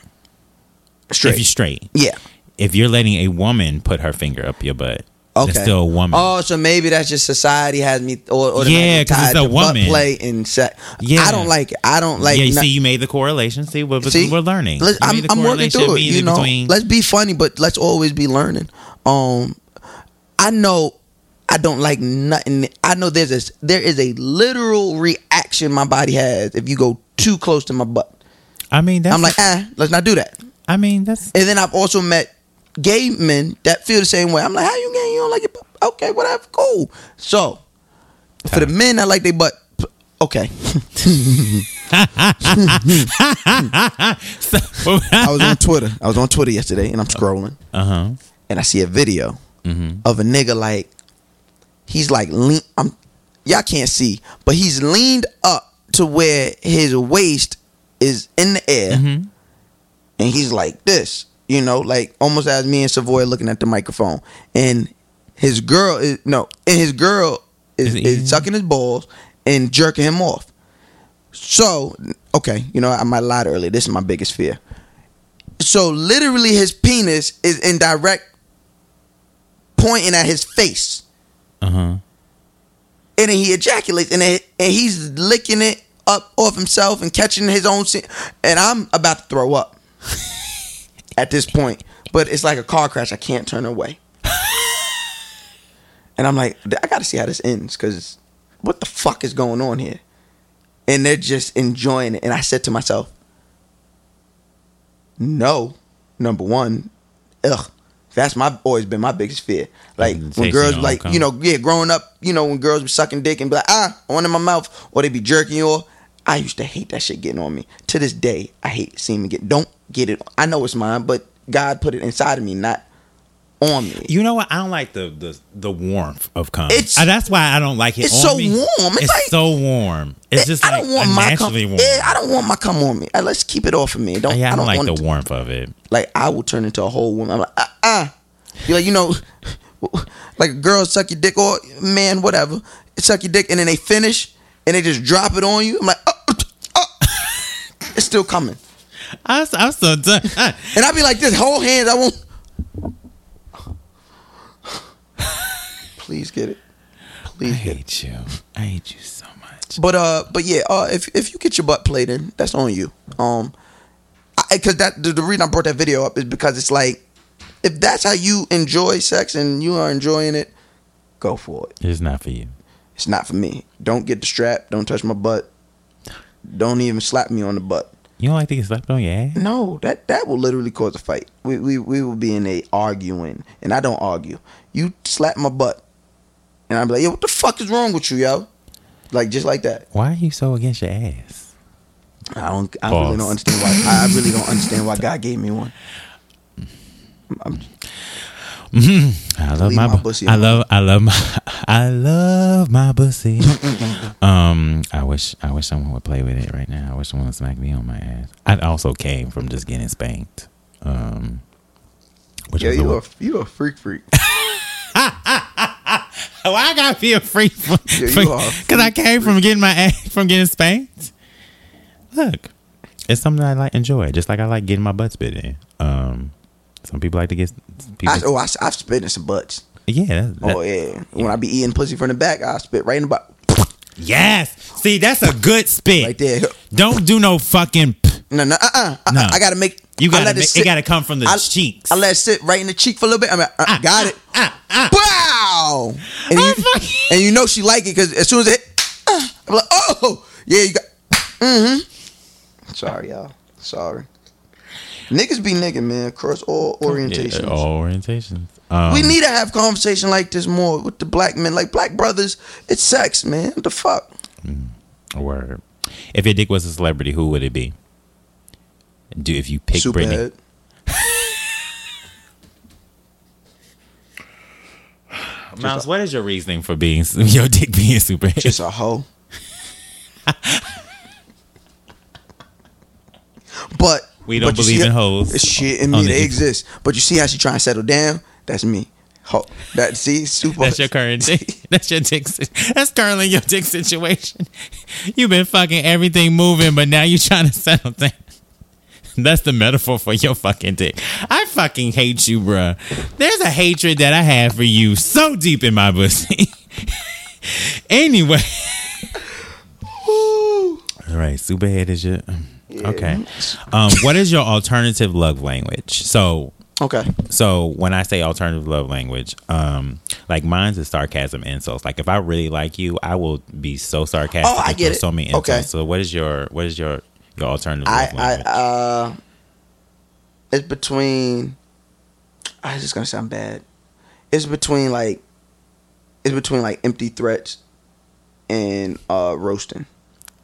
straight. if you're straight, yeah. if you're letting a woman put her finger up your butt, Okay. that's still a woman. Oh, so maybe that's just society has me or, or Yeah, 'cause it's a woman. play and sex. Yeah. I don't like it. I don't like. yeah, you no- see, you made the correlation. See, we're, See? we're learning. Let's- I'm, I'm working through it. You know, between- let's be funny, but let's always be learning. Um, I know I don't like nothing. I know there's a there is a literal reaction my body has if you go too close to my butt. I mean, that's. I'm like, ah, let's not do that. I mean, that's. And then I've also met gay men that feel the same way. I'm like, how you gay? You don't like your butt? Okay, whatever, cool. So for the men that like their butt, okay. I was on Twitter. I was on Twitter yesterday, and I'm scrolling, Uh huh. and I see a video Mm-hmm. of a nigga like he's like lean. I'm y'all can't see, but he's leaned up to where his waist is in the air, Mm-hmm. and he's like this, you know, like almost as me and Savoy looking at the microphone, and his girl is no, and his girl is, Is is, sucking his balls and jerking him off. So okay, you know I might lie earlier. This is my biggest fear. So literally, his penis is in direct pointing at his face, Uh huh. and then he ejaculates, and and he's licking it up off himself and catching his own sin. And I'm about to throw up at this point, but it's like a car crash. I can't turn away, and I'm like, I got to see how this ends because what the fuck is going on here? And they're just enjoying it, and I said to myself, no, number one, ugh. That's my always been my biggest fear. Like when girls like you know yeah growing up you know when girls be sucking dick and be like ah one in my mouth or they be jerking you off. I used to hate that shit getting on me. To this day, I hate seeing me get. Don't get it. I know it's mine, but God put it inside of me, not on me. You know what? I don't like the the, the warmth of cum. It's- Uh, that's why I don't like it. it's so me. warm. It's It's, like- so warm. It's just I don't want my cum. warm. Yeah, I don't want my cum on me. Let's keep it off of me. Don't. yeah, I I don't, don't like the to- warmth of it. like I will turn into a whole woman. I'm like, ah, ah. You're like, you know, like a girl suck your dick or man, whatever, suck your dick, and then they finish and they just drop it on you. I'm like, oh, oh. it's still coming, I, I'm so done. and I'd be like, this whole hands, I won't. Please get it, I please get it. hate you. I hate you so much. But uh, but yeah, uh, if if you get your butt played in, that's on you. Um, because that the, the reason I brought that video up is because it's like, if that's how you enjoy sex and you are enjoying it, go for it. It's not for you. It's not for me. Don't get the strap. Don't touch my butt. Don't even slap me on the butt. You don't like to get slapped on your ass? No, that that will literally cause a fight. We we we will be in a arguing, and I don't argue. You slap my butt, and I'm like, yo, what the fuck is wrong with you, yo? Like just like that. Why are you so against your ass? I don't. I Pause. really don't understand why. I I really don't understand why God gave me one. I'm, I love my, my pussy I love I love my I love my pussy. um, I wish I wish someone would play with it right now. I wish someone would smack me on my ass. I also came from just getting spanked. Um, which yeah, you a, you a freak freak. why I gotta be a freak Yeah, because I came from getting my ass from getting spanked. Look, it's something I like enjoy, just like I like getting my butt spit in. Um, some people like to get people. I, oh, I, I've spit in some butts. yeah, that- Oh yeah, when I be eating pussy from the back, I spit right in the butt, yes. See, that's a good spit. right there. Don't do no fucking. No, no, uh, uh, uh No. I gotta make. You gotta let make- it sit- gotta come from the I, cheeks. I let it sit right in the cheek for a little bit. I'm like, uh, Ah, got it. Wow. And Oh, you, and you know she like it because as soon as it, hit, uh, I'm like, oh yeah, you got. Mm-hmm. Sorry, y'all. Sorry. Niggas be nigga, man, across all orientations. Yeah, all orientations. Um, We need to have conversation like this more with the black men. Like black brothers, it's sex, man. What the fuck? Word. If your dick was a celebrity, who would it be? Do if you pick Brittney? Superhead. Mouse, what is your reasoning for being your dick being super? Just a hoe. but We don't believe in hoes It's shit in me. They exist. But you see how she trying to settle down? That's me. Ho. That see super. That's your current dick. That's your dick. That's currently your dick situation. You've been fucking everything moving, but now you're trying to settle down. That's the metaphor for your fucking dick. I fucking hate you, bruh. There's a hatred that I have for you so deep in my pussy. anyway. All right, superhead is your um, okay. Um, what is your alternative love language? So Okay. so when I say alternative love language, um, like mine's is sarcasm insults. Like if I really like you, I will be so sarcastic. Oh, I get it. So many insults. Okay. So what is your what is your your alternative I love I language? uh, it's between. I just gonna sound bad. It's between like, it's between like empty threats, and uh roasting.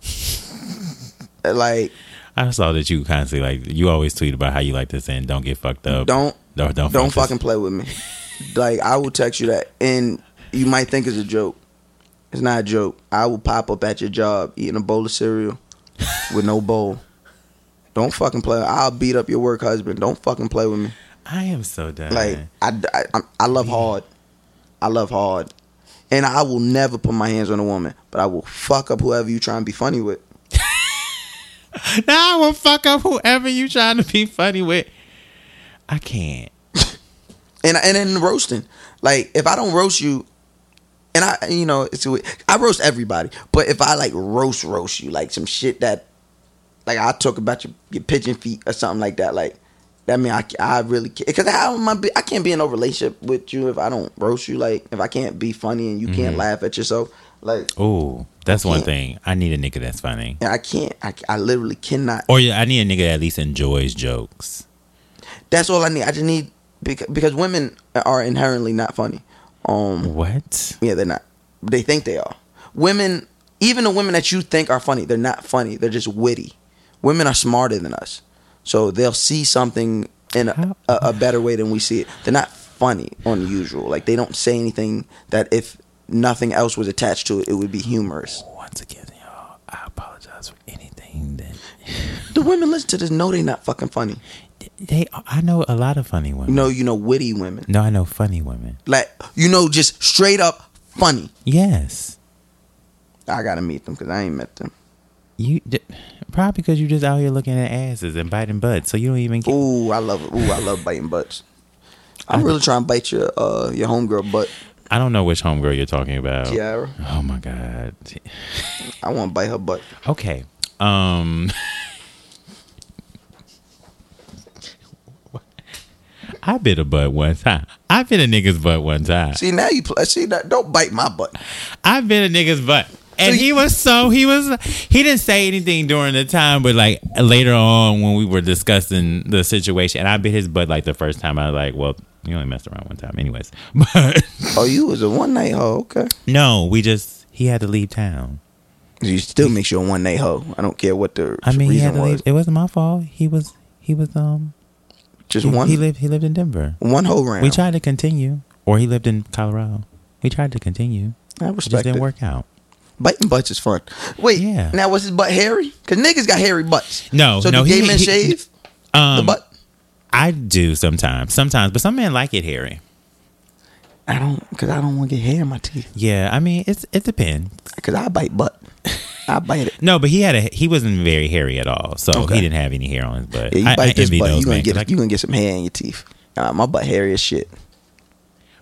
like I saw that you constantly like you always tweet about how you like to say don't get fucked up. don't don't don't, don't fuck fucking play with me. like I will text you that, and you might think it's a joke. It's not a joke. I will pop up at your job eating a bowl of cereal with no bowl. Don't fucking play. I'll beat up your work husband. Don't fucking play with me. I am so done. Like I, I, I love hard. I love hard, and I will never put my hands on a woman. But I will fuck up whoever you try and be funny with. Now I will fuck up whoever you trying to be funny with. I can't. and and then roasting. Like if I don't roast you, and I you know it's. I roast everybody, but if I like roast roast you like some shit that like I talk about your, your pigeon feet or something like that, like that mean I I really because how am I be, I can't be in no relationship with you if I don't roast you. Like if I can't be funny and you can't mm-hmm. laugh at yourself, like Oh, that's one thing. I need a nigga that's funny. I can't. I, I literally cannot. Or yeah, I need a nigga that at least enjoys jokes. That's all I need. I just need because, because women are inherently not funny. Um. What? Yeah, they're not. They think they are. Women, even the women that you think are funny, they're not funny. They're just witty. Women are smarter than us, so they'll see something in a, a, a better way than we see it. They're not funny unusual. Like they don't say anything that if nothing else was attached to it, it would be humorous. Once again, y'all, I apologize for anything that The women listen to this know they not fucking funny. they. I know a lot of funny women. No, you know, witty women. no, I know funny women. Like you know, just straight up funny. Yes, I gotta meet them because I ain't met them. you probably because you just out here looking at asses and biting butts, so you don't even get. Ooh, I love it. Ooh, I love biting butts. I'm really trying to bite your uh your homegirl butt, I don't know which homegirl you're talking about. Kiara. Oh my god. I want to bite her butt. Okay. Um. I bit a butt one time. I bit a nigga's butt one time. See now you play. See that? Don't bite my butt. I bit a nigga's butt. And So he was so he was he didn't say anything during the time, but like later on when we were discussing the situation, and I bit his butt like the first time. I was like, well, you only messed around one time, anyways. But Oh, you was a one night hoe. Okay. no, we just he had to leave town. You still makes you a one night hoe. I don't care what the I mean, he had to was. leave. It wasn't my fault. He was he was um Just he, one. he lived he lived in Denver. one whole round. We tried to continue, or he lived in Colorado. We tried to continue. I It just respect didn't it. work out. Biting butts is fun. Wait. Yeah. Now was his butt hairy? Cause niggas got hairy butts. No, So no, he- gay men he- shave the Um, butt? I do sometimes, sometimes, but some men like it hairy. I don't. Cause I don't want to get hair in my teeth. Yeah, I mean, it's it depends. Cause I bite butt. I bite it. No, but he had a he wasn't very hairy at all, so Okay. he didn't have any hair on his butt. Yeah, you I, bite I this butt, you gonna get I- you gonna get some hair in your teeth. Uh, my butt hairy as shit.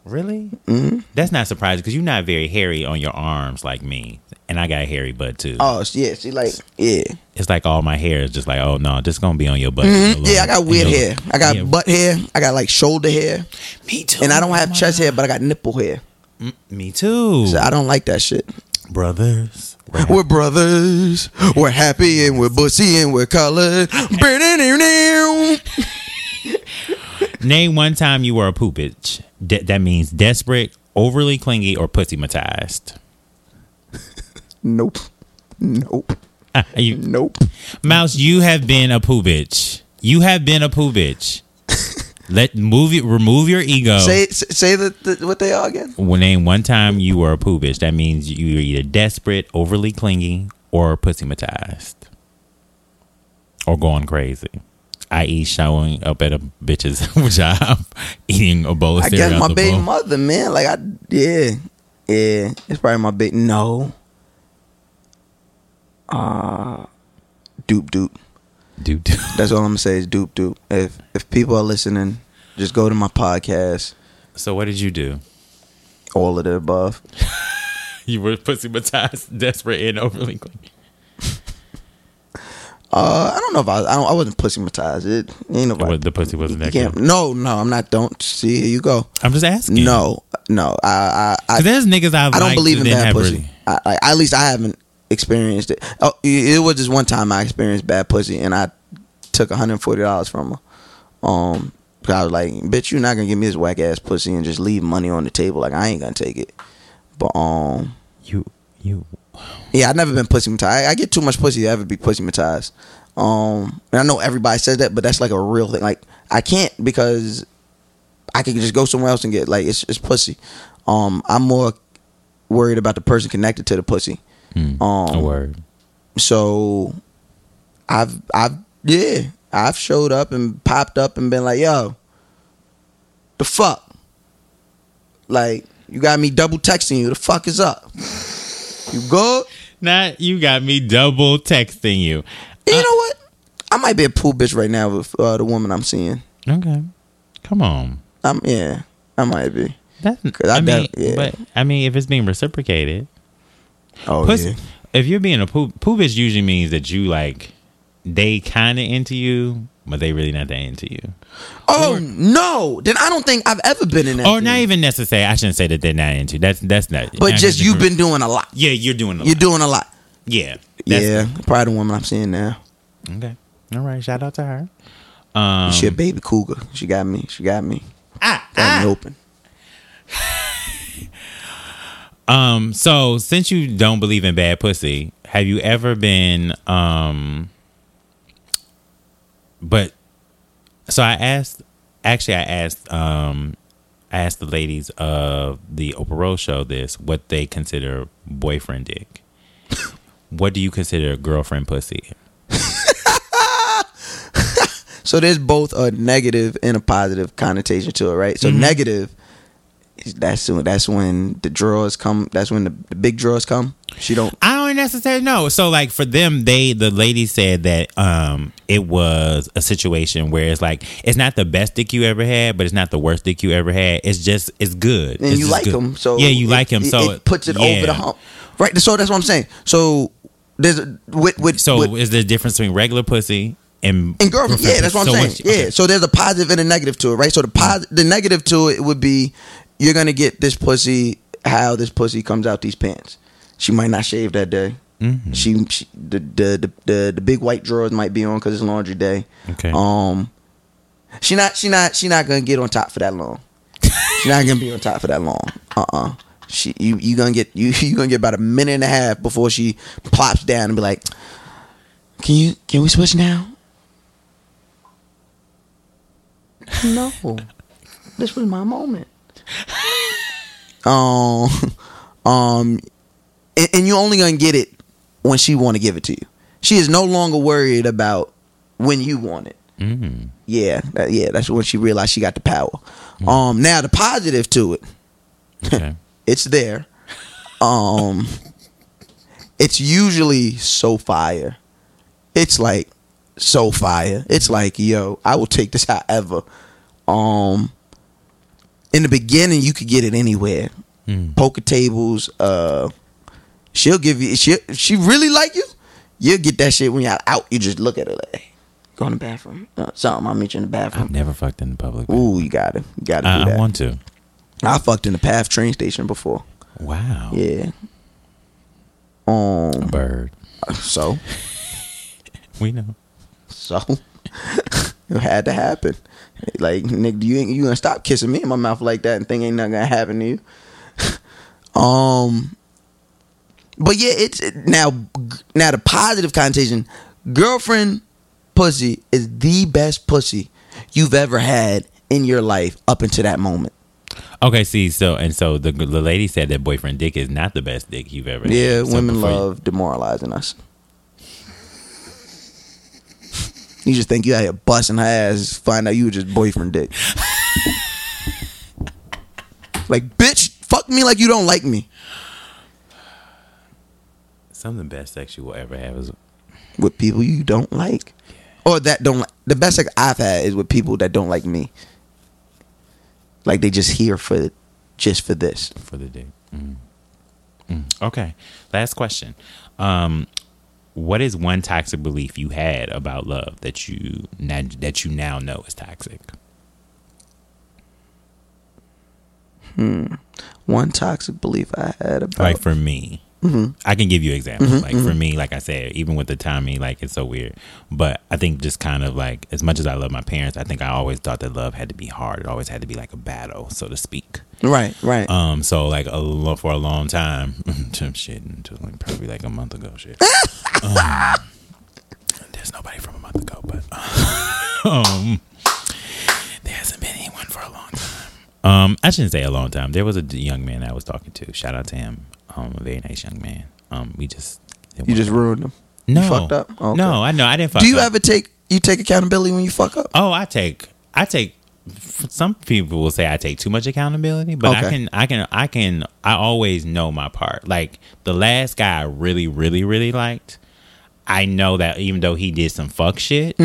Really? Mm-hmm. That's not surprising because you're not very hairy on your arms like me, and I got a hairy butt too. Oh yeah, she like yeah. It's like all my hair is just like, oh no, this is gonna be on your butt. Mhm. Your Yeah, I got weird hair. I got yeah. butt hair. I got like shoulder hair, Me too. and I don't have chest hair, but I got nipple hair. Me too. So I don't like that shit. Brothers. We're We're brothers. We're happy and we're bussy and we're colored. Name one time you were a poopage. De- that means desperate, overly clingy, or pussymatized. Nope. Nope. Ah, you, Nope. Mouse, you have been a poo bitch. You have been a poo bitch. Let move it. Remove your ego. Say say the, the, what they are again. Well, name one time you were a poo bitch. That means you were either desperate, overly clingy, or pussymatized, or going crazy. I.e., showing up at a bitch's job, eating a bowl of I cereal. guess my baby bowl. mother, man. Like I, yeah, yeah. It's probably my baby. No. Uh, doop doop. Dude, That's all I'm gonna say is doop doop. If if people are listening, just go to my podcast. so what did you do? All of the above. You were pussymatized, desperate, and overly clingy. Uh, I don't know if I, I, don't, I wasn't pussymatized. It ain't nobody. What, the pussy wasn't you that can't, good. no, no, I'm not. Don't see. Here you go. I'm just asking. No, no. I, I, I, 'Cause there's niggas I, I don't believe in bad pussy. really- I, I, at least I haven't experienced it. Oh, it it was just one time I experienced bad pussy, and I took 140 dollars from her. Um, 'cause I was like, "Bitch, you're not gonna give me this whack ass pussy and just leave money on the table. Like I ain't gonna take it." But um, You, you. Yeah, I've never been pussy matized. I, I get too much pussy to ever be pussy matized. Um, and I know everybody says that, but that's like a real thing. Like I can't because I could just go somewhere else and get like it's it's pussy. Um, I'm more worried about the person connected to the pussy. Hmm. Um, a word. So I've I've yeah I've showed up and popped up and been like yo, the fuck, like you got me double texting you. The fuck is up? You good? Nah, you got me double texting you. You know what? I might be a pool bitch right now with uh, the woman I'm seeing. Okay, come on. I'm yeah, I might be. That's. I I, mean, yeah. but I mean, if it's being reciprocated, Oh pussy. yeah. If you're being a poop, poopage usually means that you like they kind of into you, but they really not that into you. Oh no! Then I don't think I've ever been in that. Or thing. not even necessary. I shouldn't say that they're not into. That's that's not. But not just you've been doing a lot. Yeah, you're doing. A lot. You're lot. doing a lot. Yeah. That's yeah, probably the woman I'm seeing now. Okay. All right. Shout out to her. Um, she a baby cougar. She got me. She got me. ah, Got me open. Um, so since you don't believe in bad pussy, have you ever been um but so I asked actually I asked um I asked the ladies of the Oprah Rose show this what they consider boyfriend dick. what do you consider girlfriend pussy? So there's both a negative and a positive connotation to it, right? So Mm-hmm. negative, that's when that's when the drawers come. That's when the, the big draws come. She don't. I don't necessarily know. So like for them, they the lady said that um it was a situation where it's like it's not the best dick you ever had, but it's not the worst dick you ever had. It's just it's good. and It's you like good. him. So yeah, you it- like him. It, So it puts it yeah. over the hump, right? So that's what I'm saying. So there's a, with with So with, is there a difference between regular pussy and and girlfriend. Yeah, that's what I'm So saying. what's- Yeah. okay. So there's a positive and a negative to it, right? So the pos- the negative to it would be you're gonna get this pussy how this pussy comes out these pants. She might not shave that day. Mm-hmm. She, she the, the the the the big white drawers might be on because it's laundry day. Okay. Um, she not she not she not gonna get on top for that long. She's not gonna be on top for that long. Uh uh She you you gonna get you you gonna get about a minute and a half before she plops down and be like, "Can you can we switch now?" No, this was my moment. Um, um, and, and you're only gonna get it when she want to give it to you. She is no longer worried about when you want it. Mm. Yeah, that, yeah, that's when she realized she got the power. Um, now the positive to it, Okay. it's there. Um, it's usually so fire. It's like so fire. It's like, yo, I will take this however. Um, in the beginning you could get it anywhere. Poker tables, uh she'll give you she she really like you, you'll get that shit when you're out. You just look at her like hey, go in the bathroom. Uh, something, I'll meet you in the bathroom. I've never fucked in the public. Ooh, you gotta you gotta. I want to. I fucked in the Path train station before. Wow. Yeah. Um Bird. so We know. So it had to happen. Like, nigga, you ain't you gonna stop kissing me in my mouth like that and think ain't nothing gonna happen to you. um, but yeah, it's now now the positive connotation. Girlfriend pussy is the best pussy you've ever had in your life up until that moment. Okay, see, so and so the the lady said that boyfriend dick is not the best dick you've ever. had. Yeah, So women you- love demoralizing us. You just think you out here busting her ass, find out you were just boyfriend dick. like, bitch, fuck me like you don't like me. some of the best sex you will ever have is With people you don't like. Or that don't like. The best sex I've had is with people that don't like me. Like, they just here for just for this. for the dick. Mm. Mm. Okay, last question. Um, what is one toxic belief you had about love that you now, that you now know is toxic? One toxic belief I had about. Like for me, Mm-hmm. I can give you examples. like for me, like I said, even with the Tommy, like it's so weird. But I think just kind of like as much as I love my parents, I think I always thought that love had to be hard. It always had to be like a battle, so to speak. right, right. Um, so like a for a long time, shit, until like probably like a month ago, shit. um, there's nobody from a month ago, but um, there hasn't been anyone for a long time. Um, I shouldn't say a long time. There was a young man I was talking to. Shout out to him. Um, a very nice young man. Um, we just it you just wasn't- ruined him. no You fucked up? Okay. No, I know I didn't. Fuck Do you up. ever take you take accountability when you fuck up? Oh, I take I take some people will say I take too much accountability, but I can I can I can I always know my part. Like the last guy I really really really liked, I know that even though he did some fuck shit,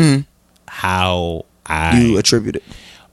how I. You attribute it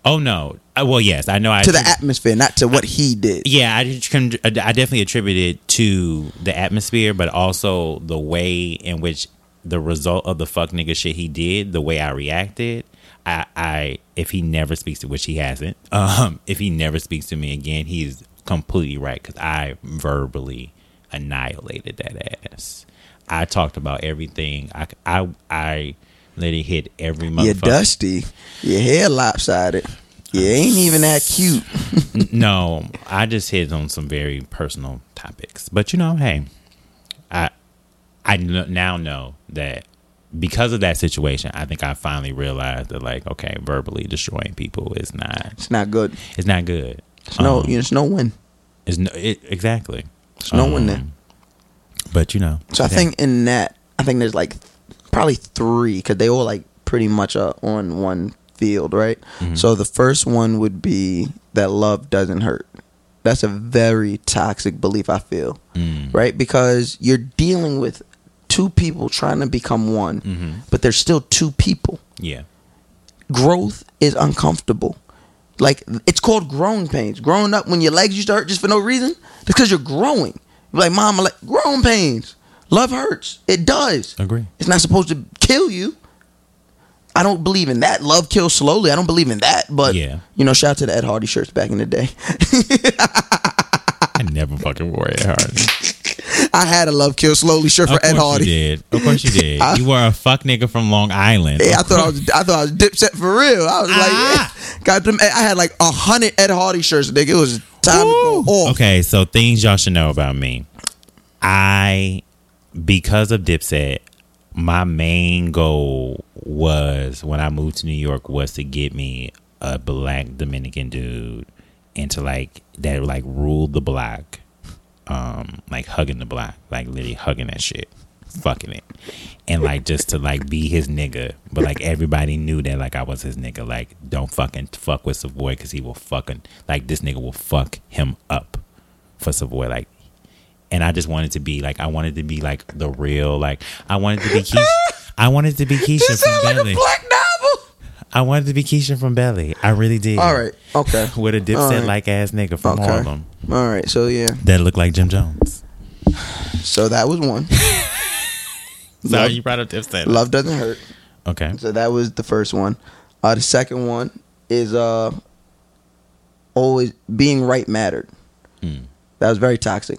Oh no. Uh, well, yes, I know I to the atmosphere, not to what he did. yeah, I just can. I definitely attribute it to the atmosphere, but also the way in which the result of the fuck nigga shit he did, the way I reacted. I, I if he never speaks to which he hasn't, um, if he never speaks to me again, he's completely right because I verbally annihilated that ass. I talked about everything. I I I let it hit every You're dusty. Your hair lopsided. You ain't even that cute. no, I just hit on some very personal topics. But you know, hey, I I now know that because of that situation, I think I finally realized that like, okay, verbally destroying people is not It's not good. it's not good. It's no, Um, it's no win. it's no it, exactly. It's no win there. But you know, So I think in that, I think there's like probably three because they all like pretty much are on one field, right? Mm-hmm. So the first one would be that love doesn't hurt. That's a very toxic belief, I feel, Mm. right? Because you're dealing with two people trying to become one, Mm-hmm. but they're still two people. yeah, growth is uncomfortable. Like it's called growing pains. Growing up when your legs used to hurt just for no reason, because you're growing. Like mama, like grown pains. Love hurts. It does. agree. It's not supposed to kill you. I don't believe in that. Love kills slowly. I don't believe in that. But Yeah. you know, shout out to the Ed Hardy shirts back in the day. I never fucking wore it hard. I had a love kill slowly shirt for Ed Hardy. you did. Of course you did. you were a fuck nigga from Long Island. Yeah, I thought I was I thought I was dipset for real. I was Ah. like, got them. I had like a hundred Ed Hardy shirts. Nigga, it was time to go off. Okay, so things y'all should know about me. I, because of Dipset, my main goal was when I moved to New York was to get me a black Dominican dude and to like that like ruled the block, um, like hugging the block, like literally hugging that shit, fucking it, and like just to like be his nigga. But like everybody knew that like I was his nigga. Like don't fucking fuck with Savoy because he will fucking like this nigga will fuck him up for Savoy. Like and I just wanted to be like I wanted to be like the real like I wanted to be Keisha. I wanted to be Keisha This from like Belly. black novel. I wanted to be Keisha from Belly. I really did. All right. Okay. With a dipset right. like ass nigga from Okay. Harlem All right. So yeah. that looked like Jim Jones. So that was one. So Love- you brought up dipset. Love doesn't hurt. Okay. So that was the first one. Uh, the second one is uh, always being right mattered. Hmm. That was very toxic.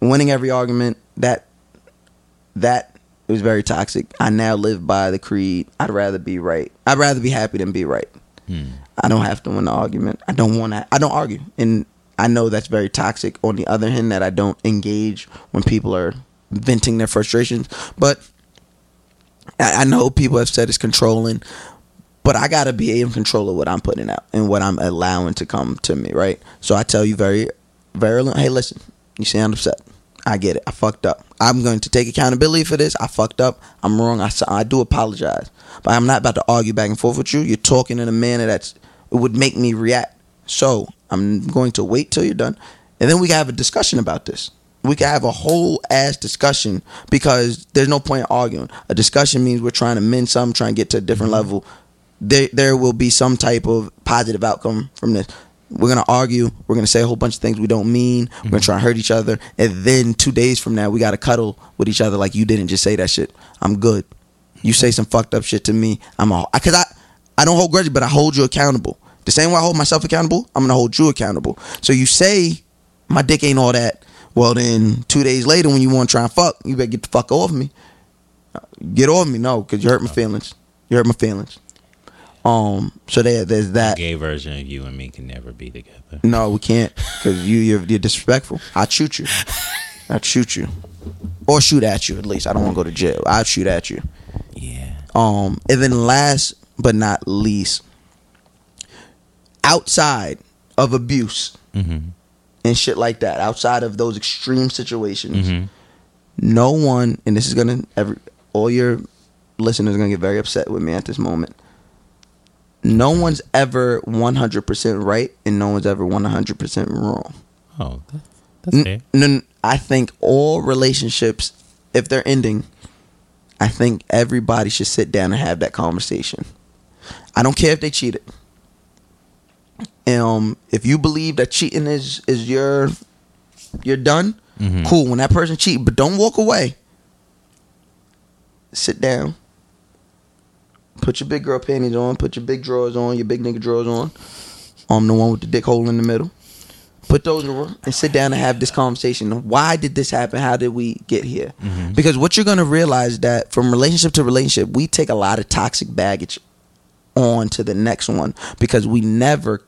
Winning every argument that that was very toxic. I now live by the creed. I'd rather be right. I'd rather be happy than be right. Hmm. I don't have to win the argument. I don't want to. I don't argue, and I know that's very toxic. On the other hand, that I don't engage when people are venting their frustrations. But I, I know people have said it's controlling, but I got to be in control of what I'm putting out and what I'm allowing to come to me. Right. So I tell you very, very. Hey, listen. You sound upset. I get it. I fucked up. I'm going to take accountability for this. I fucked up. I'm wrong. I, I do apologize. But I'm not about to argue back and forth with you. You're talking in a manner that's it would make me react. So I'm going to wait till you're done, and then we can have a discussion about this. We can have a whole ass discussion because there's no point in arguing. A discussion means we're trying to mend something, trying to get to a different mm-hmm. level. There, there will be some type of positive outcome from this. We're gonna argue. We're gonna say a whole bunch of things we don't mean. We're gonna mm-hmm. try and hurt each other, and then two days from now, we gotta cuddle with each other like you didn't just say that shit. I'm good. You say some fucked up shit to me. I'm all because I I don't hold grudges, but I hold you accountable. The same way I hold myself accountable, I'm gonna hold you accountable. So you say my dick ain't all that. Well, then two days later, when you want to try and fuck, you better get the fuck off me. Get off me, no, because you hurt my feelings. You hurt my feelings. Um, so there, there's that. Gay version of you and me can never be together. No, we can't because you you're, you're disrespectful. I'd shoot you. I'd shoot you, or shoot at you. At least I don't want to go to jail. I'd shoot at you. Yeah. Um, and then last but not least, outside of abuse Mm-hmm. And shit like that, outside of those extreme situations, Mm-hmm. no one, and this is gonna every all your listeners are gonna get very upset with me at this moment. No one's ever one hundred percent right, and no one's ever one hundred percent wrong. Oh, that's, that's N- fair. n- I think all relationships, if they're ending, I think everybody should sit down and have that conversation. I don't care if they cheated. Um, if you believe that cheating is is your you're done, Mhm. cool. When that person cheat, but don't walk away. Sit down. Put your big girl panties on. Put your big drawers on. Your big nigga drawers on. Um, the one with the dick hole in the middle. Put those on and sit down and have this conversation. Why did this happen? How did we get here? Because what you're gonna realize that from relationship to relationship, we take a lot of toxic baggage on to the next one because we never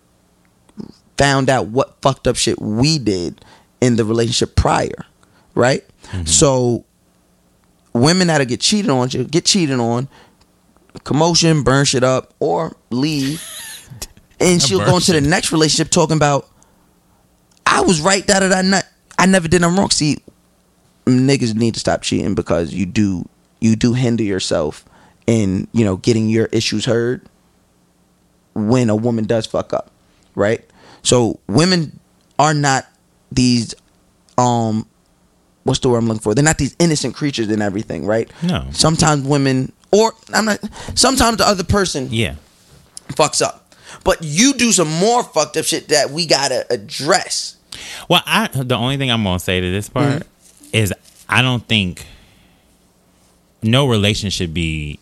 found out what fucked up shit we did in the relationship prior, right? Mm-hmm. So women that'll get cheated on, get cheated on, commotion, burn shit up, or leave, and she'll go into the next relationship talking about, I was right, da da da. Not, I never did them wrong. See, niggas need to stop cheating because you do you do hinder yourself in you know getting your issues heard when a woman does fuck up, right? So women are not these um what's the word I'm looking for? They're not these innocent creatures and everything, right? No. Sometimes women or I'm not sometimes the other person Yeah. fucks up. But you do some more fucked up shit that we gotta address. Well, I the only thing I'm gonna say to this part is I don't think no relationship be.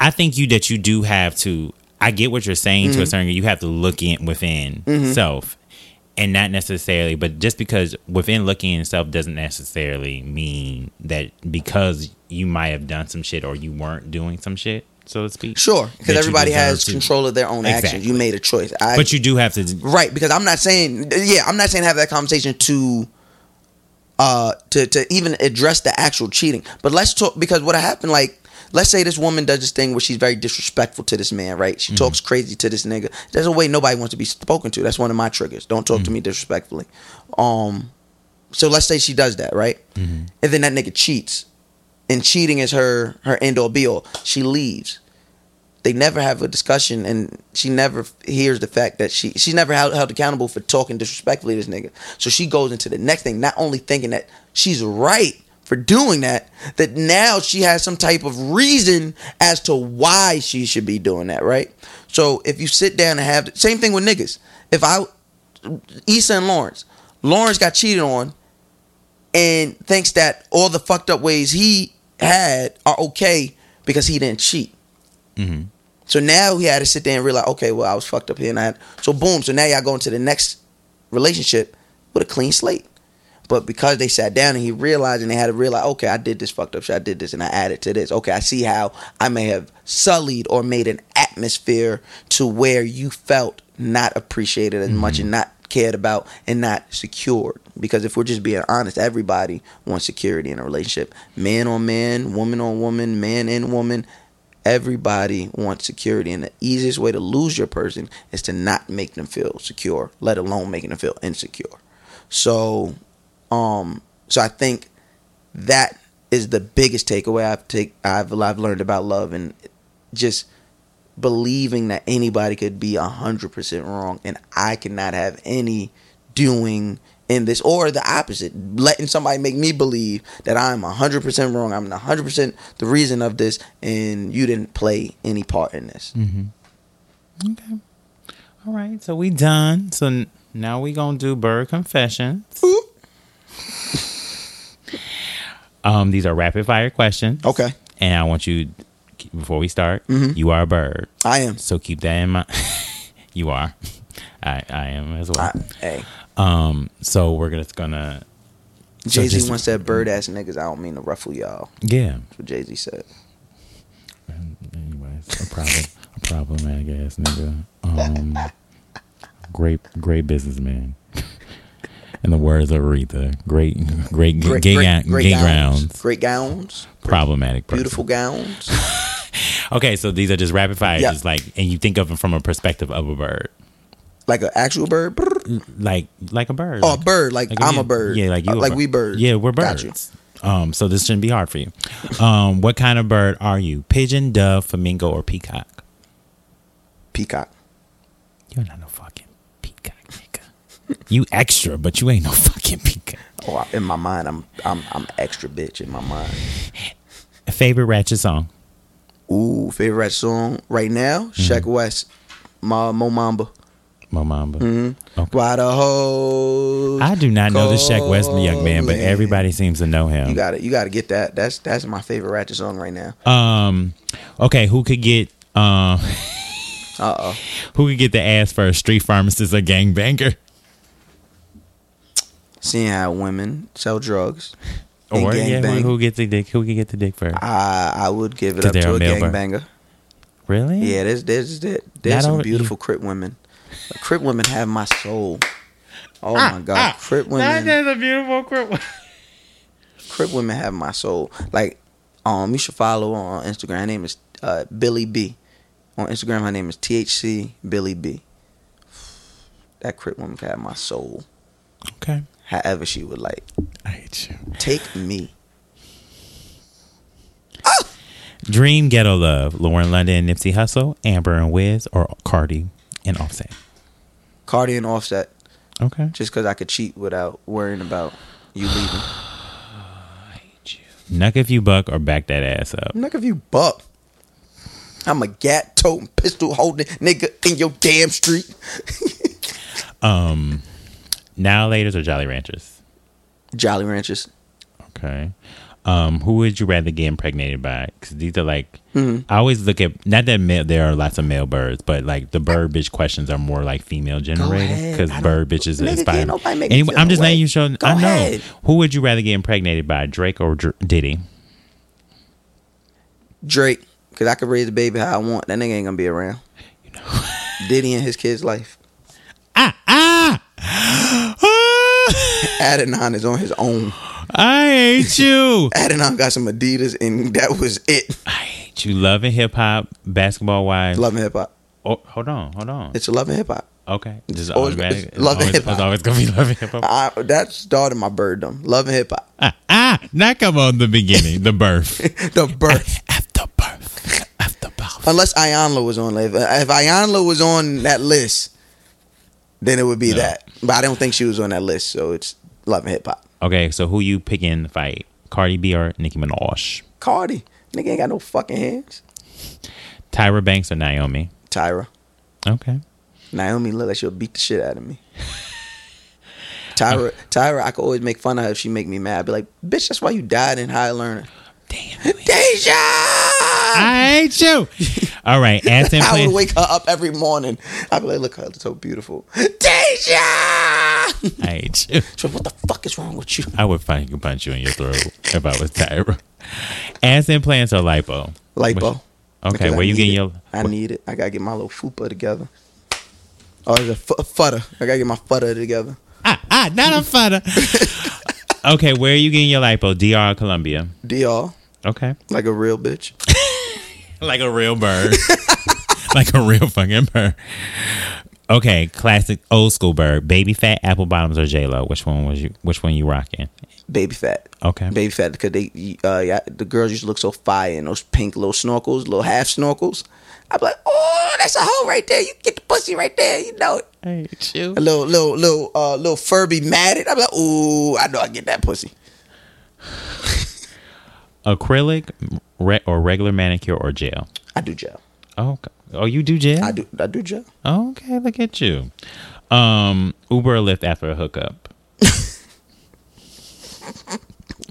I think you that you do have to. I get what you're saying to a certain. You have to look in within self, and not necessarily. But just because within looking in self doesn't necessarily mean that because you might have done some shit or you weren't doing some shit, so to speak. Sure, because everybody has to. control of their own actions. You made a choice. I, But you do have to. Right, because I'm not saying yeah, I'm not saying have that conversation to uh to to even address the actual cheating. But let's talk because what happened like let's say this woman does this thing where she's very disrespectful to this man, right? She talks mm-hmm. crazy to this nigga. There's a way nobody wants to be spoken to. That's one of my triggers. Don't talk to me mm-hmm. disrespectfully. Um so let's say she does that, right? Mm-hmm. And then that nigga cheats. And cheating is her her end all be all. She leaves they never have a discussion and she never hears the fact that she she's never held, held accountable for talking disrespectfully to this nigga so she goes into the next thing not only thinking that she's right for doing that that now she has some type of reason as to why she should be doing that, right? So if you sit down and have the same thing with niggas. If I Issa and Lawrence, Lawrence got cheated on and thinks that all the fucked up ways he had are okay because he didn't cheat. Mm-hmm. So now he had to sit there and realize, okay, well, I was fucked up here, and I had, so boom. So now y'all go into the next relationship with a clean slate. But because they sat down and he realized, and they had to realize, okay, I did this fucked up shit, I did this, and I added to this. Okay, I see how I may have sullied or made an atmosphere to where you felt not appreciated as much and mm-hmm. not cared about and not secured. Because if we're just being honest, everybody wants security in a relationship. Man on man, woman on woman, man and woman. Everybody wants security, and the easiest way to lose your person is to not make them feel secure, let alone making them feel insecure. So, um, so I think that is the biggest takeaway I've take I've I've learned about love, and just believing that anybody could be a hundred percent wrong, and I cannot have any doing in this, or the opposite, letting somebody make me believe that I'm a hundred percent wrong. I'm a hundred percent the reason of this, and you didn't play any part in this. mm-hmm. Okay. All right. So we done. So now we gonna do bird confessions. Um, these are rapid fire questions. Okay, And I want you, before we start, you are a bird. I am. So keep that in mind. you are. I I am as well. I, hey, Um. So we're just gonna. Jay Z just- once said, "Bird ass niggas." I don't mean to ruffle y'all. Yeah. That's what Jay Z said. Anyways, a problem, a problematic ass nigga. Um, great, great businessman. In the words of Aretha, great, great, Great, gay, great, great gay gowns, grounds, great gowns, problematic, person. beautiful gowns. Okay, so these are just rapid fire, Yeah. just like, and you think of them from a perspective of a bird, like an actual bird. Like, like a bird. Oh, a bird. Like, Like, I'm a bird. Yeah, like you, Uh, like bird. we birds. Yeah, we're birds. Um, so this shouldn't be hard for you. Um, what kind of bird are you? Pigeon, dove, flamingo, or peacock? Peacock. You're not no nigga. You extra, but you ain't no fucking peacock. Oh, in my mind, I'm I'm I'm extra bitch in my mind. Favorite ratchet song? Ooh, favorite rap song right now? Mm-hmm. Sheck Wes, Ma Mo Bamba. Mo Bamba. Mm-hmm. Okay. Why the hoes? I do not know the Sheck Wes young man, but everybody seems to know him. You got it. You got to get that. That's that's my favorite ratchet song right now. Um, okay, who could get um Uh oh. who could get the ass for a street pharmacist or gangbanger? Seeing how women sell drugs. Or yeah, who, who gets the dick? Who could get the dick first? I I would give it up to a a male bird. gangbanger. really? Yeah, there's there's there's, there's some beautiful Crip women. Crip women have my soul. Oh my god, Crip women. That is a beautiful crip. Woman. Crip women have my soul. Like, um, you should follow her on Instagram. Her name is uh, Billy B. On Instagram, her name is THC Billy B. That Crip woman can have my soul. Okay. However she would like. I hate you. Take me. Dream Ghetto Love, Lauren London and Nipsey Hussle, Amber and Wiz, or Cardi and Offset. Cardi and Offset. Okay. Just because I could cheat without worrying about you leaving. I hate you. Knuck if you buck or back that ass up. Look if you buck. I'm a gat toting, pistol holding nigga in your damn street. Um, now laters or Jolly Ranchers. Jolly Ranchers. Okay. Um, who would you rather get impregnated by? Because these are like Mm-hmm. I always look at not that male, there are lots of male birds, but like the bird bitch questions are more like female generated because bird bitches Nigga, inspire. can't nobody make me Anyway, I'm just letting you show. Go I know. ahead. Who would you rather get impregnated by, Drake or Dr- Diddy? Drake, because I could raise the baby how I want. That nigga ain't gonna be around. You know. Diddy and his kid's life. Ah ah. Adenon is on his own. I hate you. Adenon got some Adidas, and that was it. I hate you. Loving hip hop, Basketball Wives. Loving hip hop. Oh, hold on, hold on. It's love and hip hop. Okay, just always- automatic. it's love and always, hip-hop. It's always gonna be loving hip hop. That started my birddom. Love and hip hop. Ah, ah, not come on the beginning, the birth. The birth. After birth. After birth. Unless Iyanla was on. If, if Iyanla was on that list, then it would be No. that. But I don't think she was on that list, so it's love and hip hop. Okay, so who you picking in the fight? Cardi B or Nicki Minaj? Cardi. Nigga ain't got no fucking hands. Tyra Banks or Naomi? Tyra. Okay. Naomi look like she'll beat the shit out of me. Tyra, Tyra, I could always make fun of her if she make me mad. I'd be like, bitch, that's why you died in Higher Learning. Damn. Deja! I hate you. All right. Ass I would wake her up every morning. I'd be like, look, her so beautiful. Deja! I hate you. So what the fuck is wrong with you? I would fucking punch you in your throat if I was Tyra. Ass implants or lipo? Lipo. Okay, Because I where you getting it. your? I need it. I gotta get my little fupa together. Oh, it's a fu- futter. I gotta get my futter together. Ah, ah, not a futter. okay, where are you getting your lipo? DR Colombia? DR, Okay, like a real bitch. like a real bird, like a real fucking bird. Okay, classic old school bird. Baby Phat, apple bottoms, or J Lo. Which one was you? Which one you rocking? Baby Phat. Okay. Baby Phat because they, uh, yeah, the girls used to look so fire in those pink little snorkels, little half snorkels. I'm like, oh, that's a hoe right there. You get the pussy right there. You know it. I hate you. A little, little, little, uh, little Furby matted. I'm like, ooh, I know I get that pussy. Acrylic, re- or regular manicure or gel? I do gel. Oh, okay. oh, you do gel? I do. I do gel. Okay, look at you. Um, Uber or Lyft after a hookup?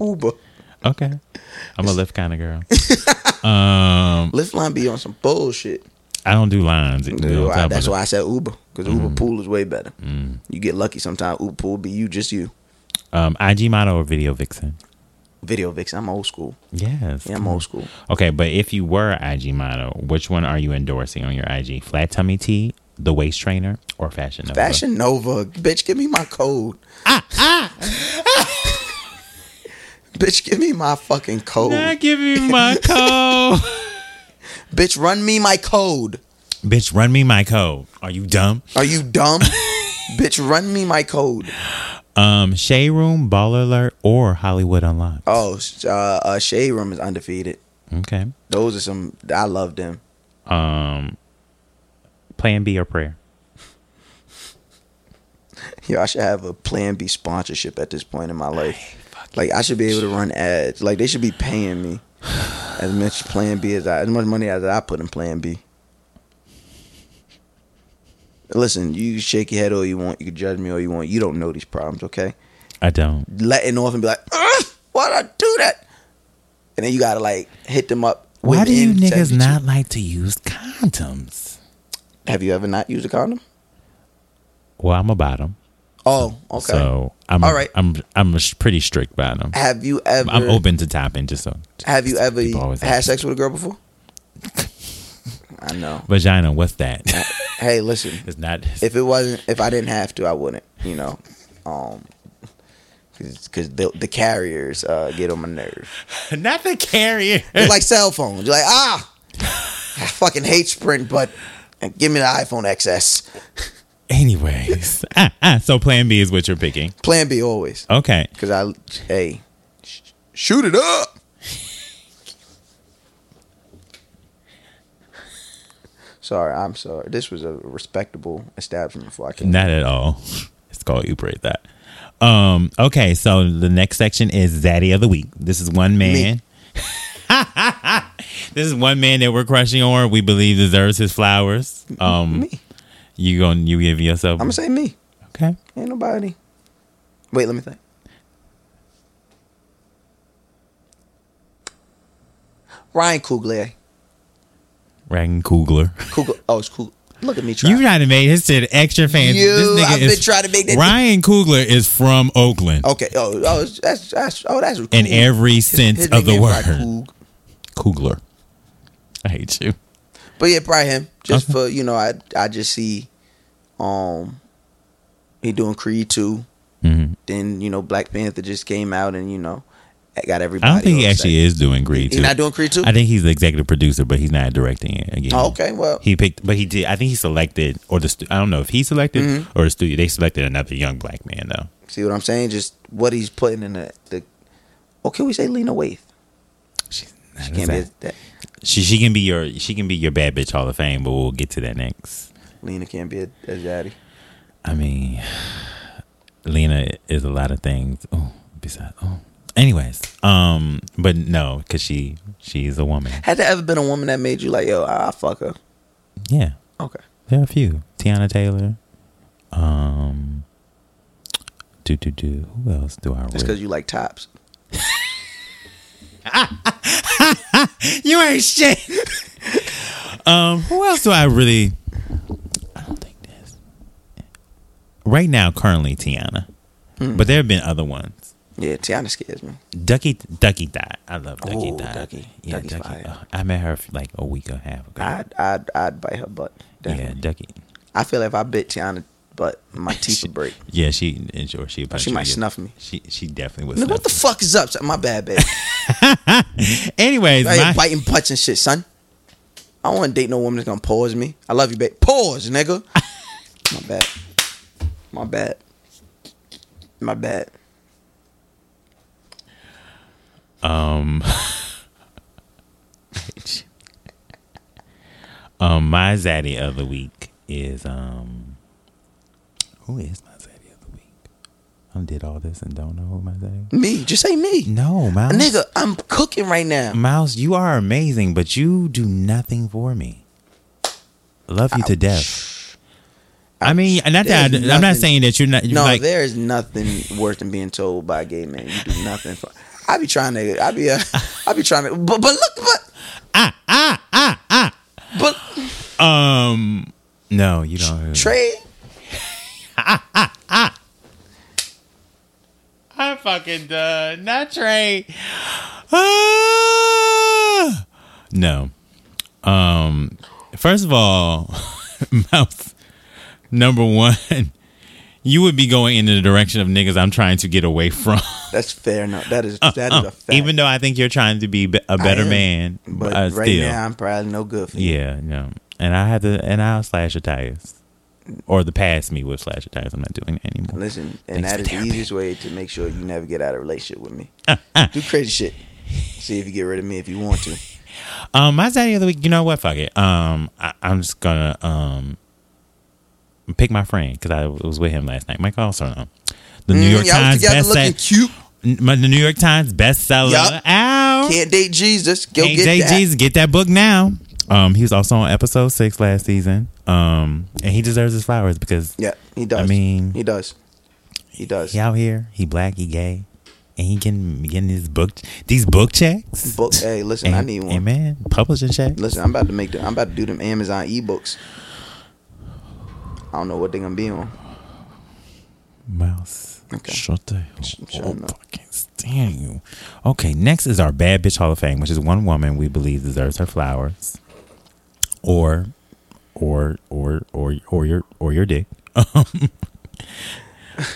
Uber. Okay, I'm a Lyft kind of girl. um, Lyft line be on some bullshit. I don't do lines. Dude, I- that's why I said Uber because Mm-hmm. Uber pool is way better. Mm. You get lucky sometimes. Uber pool be you, just you. Um, IG model or video vixen? Video vixen. I'm old school. Yes. Yeah, I'm old school. Okay, but if you were IG model, which one are you endorsing on your IG? Flat tummy tea, the waist trainer, or fashion Nova? Fashion Nova, bitch, give me my code. Ah ha! Bitch, give me my fucking code. Not give me my code. Bitch, run me my code. Bitch, run me my code. Are you dumb? Are you dumb? bitch, run me my code. Um, Shade Room, Baller Alert, or Hollywood Unlocked? Oh, uh, uh, Shade Room is undefeated. Okay. Those are some. I love them. Um, Plan B or Prayer? Yo, I should have a Plan B sponsorship at this point in my life. Like I should be able to run ads. Like they should be paying me as much Plan B as I, as much money as I put in Plan B. Listen, you shake your head all you want. You can judge me all you want. You don't know these problems, okay? I don't. Letting off and be like, "Ugh, why'd I do that? And then you gotta like hit them up. Why do you niggas 72 not like to use condoms? Have you ever not used a condom? Well, I'm a bottom, Oh, okay. so I'm All right. I'm I'm pretty strict bottom. have you ever? I'm open to topping, just so. Have you ever had sex with a girl before? I know. Vagina, what's that? Hey, listen. it's not. If it wasn't, if I didn't have to, I wouldn't. You know, um, because the, the carriers uh, get on my nerve. not the carrier. It's like cell phones. You're like, ah, I fucking hate Sprint, but give me the iPhone XS. Anyways, ah, ah, so Plan B is what you're picking. Plan B always. Okay. Because I, hey, sh- shoot it up. sorry, I'm sorry. This was a respectable establishment before I came. Not at all. It's called Uber that. Um, okay, so the next section is Zaddy of the Week. This is one man. this is one man that we're crushing on. We believe deserves his flowers. Um, Me. You going you give yourself I'm gonna say me. okay. Ain't nobody. Wait, let me think. Ryan Coogler. Ryan Coogler. Coogler. Oh, it's cool. Look at me try. You trying to make his shit extra fancy. You, this nigga I've is, been trying to make that- Ryan Coogler is from Oakland okay. Oh, oh, that's that's oh, that's cool. in every sense His of the word. Coogler. I hate you. But yeah, probably him. Just Okay. for you know, I I just see, um, he doing Creed two. hmm Then you know, Black Panther just came out, and you know, got everybody. I don't think he actually is doing Creed He's not doing Creed two. I think he's the executive producer, but he's not directing it again. Oh, okay, well, He picked, but he did. I think he selected, or the stu- I don't know if he selected Mm-hmm. or the studio. They selected another young black man though. see what I'm saying? Just what he's putting in the the. Or can we say Lena Waithe? She's She can't be that. She she can be your she can be your bad bitch Hall of Fame, but we'll get to that next. Lena can't be a, a daddy. I mean, Lena is a lot of things. Oh, besides, oh, Anyways, um, but no, because she she's a woman. Had there ever been a woman that made you like, yo, I fuck her? Yeah, Okay. there are a few. Teyana Taylor. Um. Do do do. Who else do I? Just because you like tops. You ain't shit. um, who else do I really? I don't think this. Right now, currently Teyana, Hmm. but there have been other ones. Yeah, Teyana scares me. Ducky, Ducky died. I love Ducky Ooh, died. Ducky. yeah, Ducky's Ducky. uh, I met her like a week and a half ago. I'd, I'd, I'd bite her butt. yeah, Definitely. Ducky. I feel like if I bit Teyana butt, my teeth would break. Yeah, she sure she. She might snuff me. She she definitely would. Nigga, what the fuck is up? My bad, baby. you. Anyways, I my, biting butts and shit, son. I don't want to date no woman that's gonna pause me. I love you, babe. Pause, nigga. My bad. My bad. My bad. um, um, my zaddy of the week is um, who is my zaddy of the week? I did all this and don't know who my zaddy. Me, just say me. No, Mouse. Nigga, I'm cooking right now. Mouse, you are amazing, but you do nothing for me. Love you to death. I mean, not that I, am not saying that you're not. You're No, like, there is nothing worse than being told by a gay man you do nothing for. I be trying to. I be. Uh, I be trying to. But but look, but ah ah ah ah. but Um, no, you don't. Trey. I'm fucking done. Not Trey. Ah! No. Um. First of all, mouth Number one, you would be going in the direction of niggas I'm trying to get away from. That's fair enough. That is that is Uh, a fact. Even though I think you're trying to be be- a better am, man, but uh, right still, now I'm probably no good for you. yeah, no. And I had to, and I'll slash your tires, or the past me would slash tires. I'm not doing that anymore. Listen, and Thanks that for the easiest way to make sure you never get out of a relationship with me. Uh, Do crazy shit. See if you get rid of me if you want to. Um, my daddy of the week. You know what? Fuck it. Um, I, I'm just gonna um pick my friend because I was with him last night. Michael Arceneaux. The New Mm, York Times bestseller. cute. My, the New York Times bestseller. Yup. Out. Can't date Jesus. Go Hey, get that. JG's get that book now. Um, he was also on episode six last season. Um, and he deserves his flowers because Yeah, he does. I mean- he does. He does. he out here, he black, he gay, and he can getting his book these book checks. Book. Hey, listen, I need one. and man, publishing check. Listen, I'm about to make the. I'm about to do them Amazon ebooks. I don't know what they're gonna be on. Mouse. Okay. Shut the hell up. I can't stand you. Okay, next is our Bad Bitch Hall of Fame, which is one woman we believe deserves her flowers. Or or or or or your or your dick.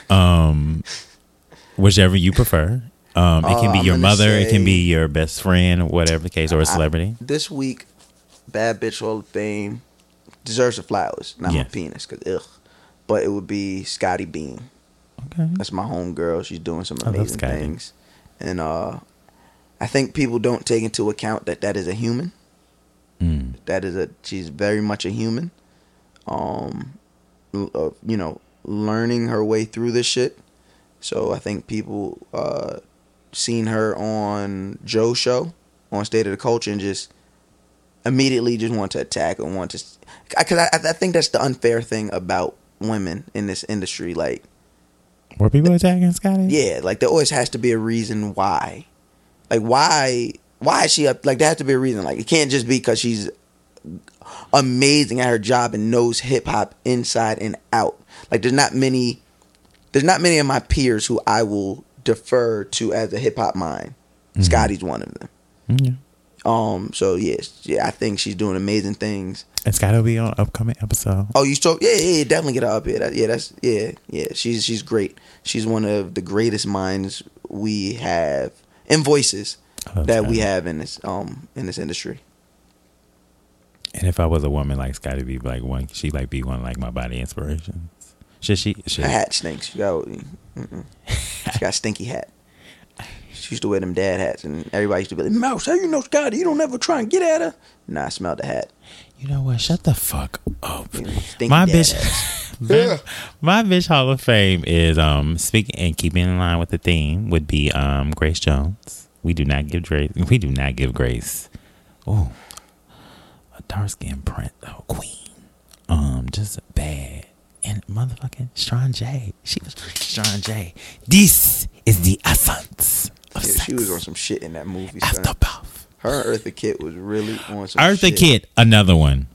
um whichever you prefer. Um it can be I'm your mother, it can be your best friend, whatever the case, or a celebrity. This week, Bad Bitch Hall of Fame deserves the flowers, not Yes. my penis, cause ugh. But it would be Scottie Beam. okay. That's my home girl. She's doing some amazing Scotty. things, and uh, I think people don't take into account that that is a human. Mm. That is a she's very much a human. Um, uh, you know, learning her way through this shit. So I think people uh seen her on Joe show on State of the Culture and just immediately just want to attack and want to because I, I think that's the unfair thing about women in this industry like Were people attacking Scottie? yeah, like there always has to be a reason why. Like why why is she up like there has to be a reason. Like it can't just be because she's amazing at her job and knows hip hop inside and out. Like there's not many there's not many of my peers who I will defer to as a hip hop mind. Scottie's one of them. Mm, yeah. Um so yes, yeah, I think she's doing amazing things. And Scottie will be on upcoming episode. Oh, you still? Yeah, yeah, definitely get her up here. That, yeah, that's yeah, yeah. She's she's great. She's one of the greatest minds we have and voices That we have in this um in this industry. And if I was a woman like Scottie, be like one, she like be one of, like my body inspirations. Should she? Should Her hat stinks. She got she got a stinky hat. She used to wear them dad hats, and everybody used to be like, "Mouse, how you know Scottie? You don't ever try and get at her." Nah, I smelled the hat. You know what? Shut the fuck up. You know, stinky My bitch. Yeah. My bitch Hall of Fame is um speaking and keeping in line with the theme would be um Grace Jones. We do not give Grace. We do not give Grace. Oh, a dark skin print oh, queen. Um, just bad and motherfucking Strangé. She was Strangé. This is the essence of Yeah, sex. she was on some shit in that movie. Son. After puff. Her Eartha Kitt was really on some Eartha shit. Kitt, another one.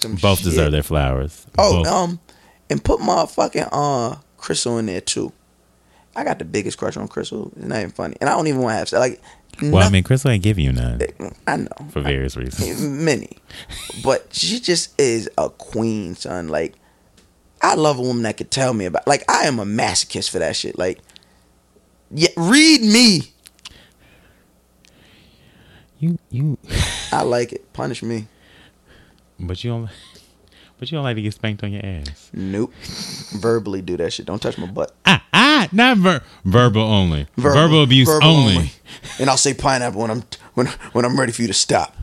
Some Both shit. deserve their flowers. Oh, Both. um, and put motherfucking uh Crissle in there too. I got the biggest crush on Crissle. It's not even funny, and I don't even want to have sex. Like, well, I mean, Crissle ain't give you none I know for various reasons. many, but she just is a queen, son. Like, I love a woman that could tell me about. Like, I am a masochist for that shit. Like, yeah, read me. You, you, I like it. Punish me. but you don't, but you don't like to get spanked on your ass. Nope. Verbally do that shit. Don't touch my butt. Ah, not ver- verbal only. Verbal, abuse verbal only. And I'll say pineapple when I'm when when I'm ready for you to stop.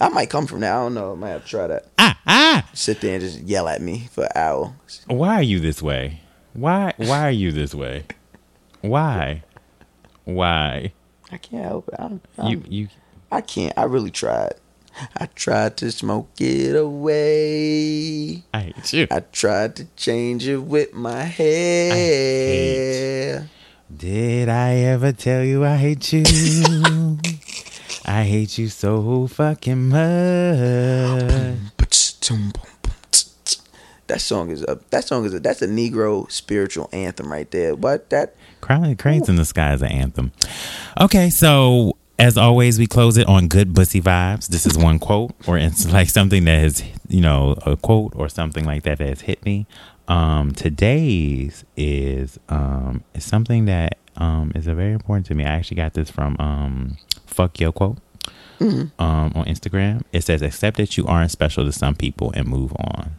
I might come from there. I don't know. I might have to try that. Ah, ah. Sit there and just yell at me for an hour. Why are you this way? Why, why are you this way? Why, why? I can't help it. I'm, I'm, You, you. I can't. I really tried. I tried to smoke it away. I hate you. I tried to change it with my hair. Did I ever tell you I hate you? I hate you so fucking much. That song is a that song is a that's a Negro spiritual anthem right there. But that Crying Cranes in the Sky is an anthem. Okay, so as always, we close it on good bussy vibes. This is one quote, or it's like something that has, you know, a quote or something like that that has hit me. Um, today's is um, is something that um, is a very important to me. I actually got this from um, Fuck Yo Quote um, on Instagram. It says, "Accept that you aren't special to some people and move on."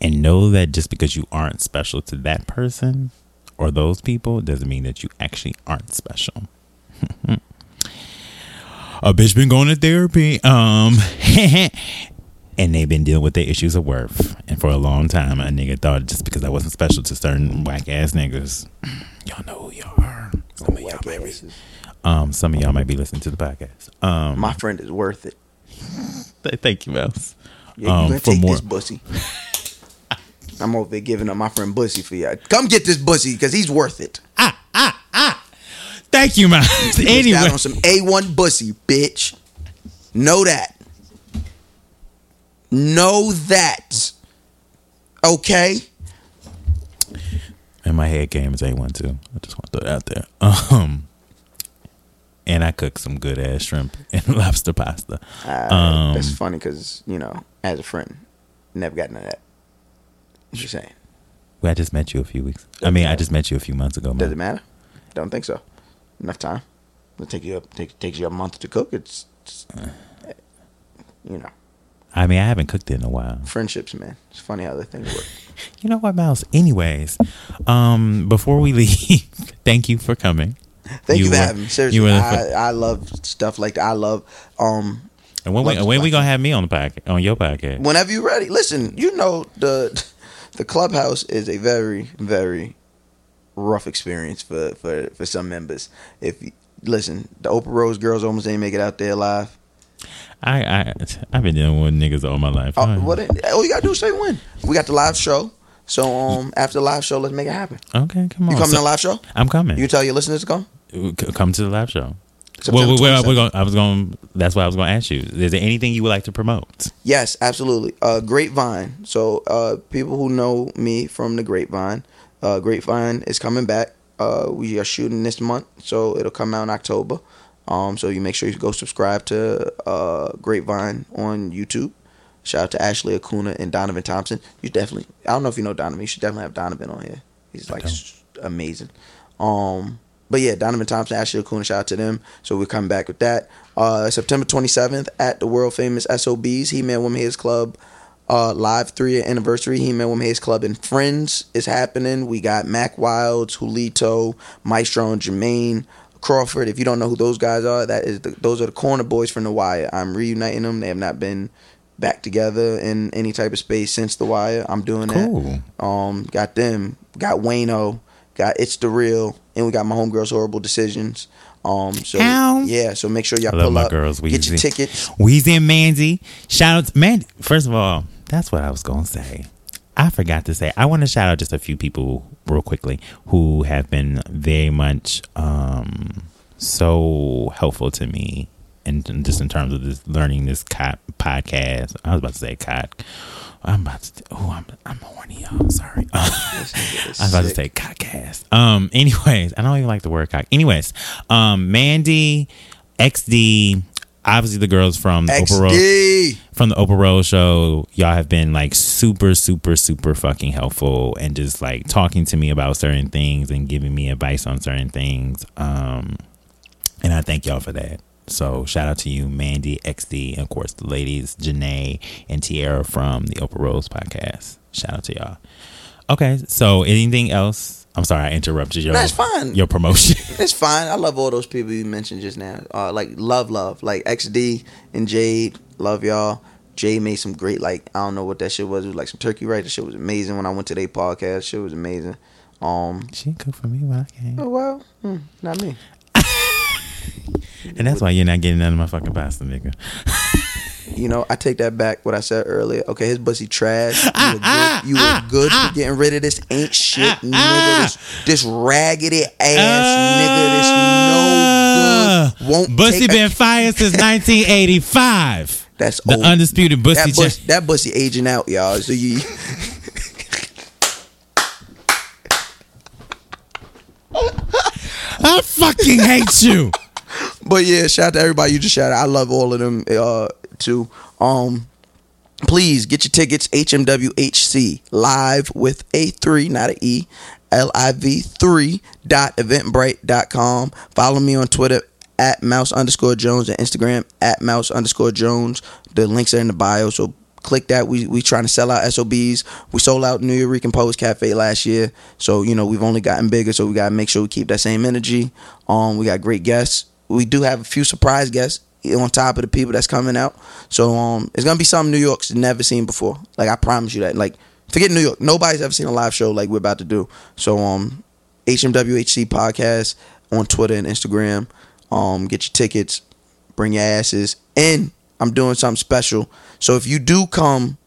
and know that just because you aren't special to that person or those people doesn't mean that you actually aren't special. a bitch been going to therapy, um, and they've been dealing with their issues of worth. And for a long time, a nigga thought just because I wasn't special to certain whack ass niggas, y'all know who y'all are. Some of y'all might be, um, some of y'all might be listening to the podcast. Um, my friend is worth it. thank you, Mouse. Yeah, you Um, gonna take more- this bussy. I'm over there giving up my friend Bussy for y'all. Come get this Bussy because he's worth it. Thank you, Mouse. Missed out anyway, on some A1 Bussy, bitch. Know that. Know that. Okay? And my head game is A1 too. I just want to throw that out there. Um, and I cook some good ass shrimp and lobster pasta. Uh, Um, that's funny because, you know, as a friend, never got none of that. What you saying? Well, I just met you a few weeks. I mean, I just met you a few months ago. Does it matter? Don't think so. Enough time. It'll take you up take takes you a month to cook. It's, it's you know, I mean, I haven't cooked it in a while. friendships, man. It's funny how the things work. You know what, Mouse? Anyways, um, before we leave, thank you for coming. Thank you, You for were- having me. Seriously, were I, I love stuff like that. I love um And when we when we gonna have me on the podcast on your podcast? whenever you're ready. Listen, you know the the clubhouse is a very very rough experience for for for some members. If listen, the Oprah Rose girls almost didn't make it out there alive. I I I've been dealing with niggas all my life. Oh, what? All you gotta do is say when. We got the live show. So um, after the live show, let's make it happen. okay, come on. You coming So- to the live show? I'm coming. You tell your listeners to come. Come to the live show. September Well, well, 27th. we're going, I was going. That's what I was going to ask you. Is there anything you would like to promote? Yes, absolutely. Uh, Grapevine. So uh, people who know me from the Grapevine, uh, Grapevine is coming back. Uh, we are shooting this month, so it'll come out in October. Um, so you make sure you go subscribe to uh, Grapevine on YouTube. Shout out to Ashley Akunna and Donovan Thompson. You definitely, I don't know if you know Donovan. You should definitely have Donovan on here. He's like amazing. Um, but yeah, Donovan Thompson, Ashley Akunna, shout out to them. So we're coming back with that. Uh, September 27th at the world famous SOBs, He-Man Woman Haters Club uh, live three year anniversary. He-Man Woman Haters Club and Friends is happening. We got Mack Wilds, Julito, Maestro, and Jermaine Crawford. If you don't know who those guys are, that is the, those are the corner boys from The Wire. I'm reuniting them. They have not been back together in any type of space since The Wire. I'm doing Cool. that. Um, got them. Got Wayno. Got It's the Real, and we got my homegirls Horrible Decisions. Um, so Ow. yeah, so make sure y'all I love pull my up, girls, get your Weezy. tickets. Weezy and Mandy. Shout out to Mandy. First of all, that's what I was going to say. I forgot to say. I want to shout out just a few people real quickly who have been very much um, so helpful to me, and just in terms of this learning this co- podcast. I was about to say cot. I'm about to. Oh, I'm I'm horny, y'all. Sorry. I was about to say cockcast. Um. Anyways, I don't even like the word cock. Anyways, um, Mandy, XD, obviously the girls from the Oprah Rose, from the Oprah Rose show. Y'all have been like super, super, super fucking helpful and just like talking to me about certain things and giving me advice on certain things. Um, and I thank y'all for that. So shout out to you, Mandy, XD, and of course the ladies, Janae and Tiara from the Oprah Rose podcast. Shout out to y'all. Okay, so anything else? I'm sorry I interrupted your That's fine. your promotion. It's fine. I love all those people you mentioned just now. Uh, like love, love, like XD and Jade. Love y'all. Jade made some great like I don't know what that shit was. It was like some turkey right. The shit was amazing when I went to their podcast. Shit was amazing. Um. she didn't cook for me when I came. Oh well, hmm, not me. And that's why you're not getting none of my fucking pasta, nigga. You know, I take that back. What I said earlier. Okay, his pussy trash. You were ah, good, ah, you were ah, good for getting rid of this ain't shit nigga. This, this raggedy ass nigga. This no good. Uh, won't Bussy take a- been fired since 1985. That's The old. undisputed Bussy. that, bus, that bussy aging out, y'all. So you. I fucking hate you. But yeah, shout out to everybody you just shouted. I love all of them uh too. Um please get your tickets HMWHC live with a three, not a E. L-I-V three dot eventbrite dot com. Follow me on Twitter at mouse underscore Jones and Instagram at mouse underscore Jones. The links are in the bio, so click that. We we trying to sell out SOBs. We sold out New York Post Cafe last year, so you know we've only gotten bigger. So we gotta make sure we keep that same energy. Um, we got great guests. We do have a few surprise guests on top of the people that's coming out. So um, it's gonna be something New York's never seen before. Like I promise you that. Like forget New York. Nobody's ever seen a live show like we're about to do. So um, HMWHC podcast on Twitter and Instagram. Um, get your tickets, bring your asses, and I'm doing something special. So if you do come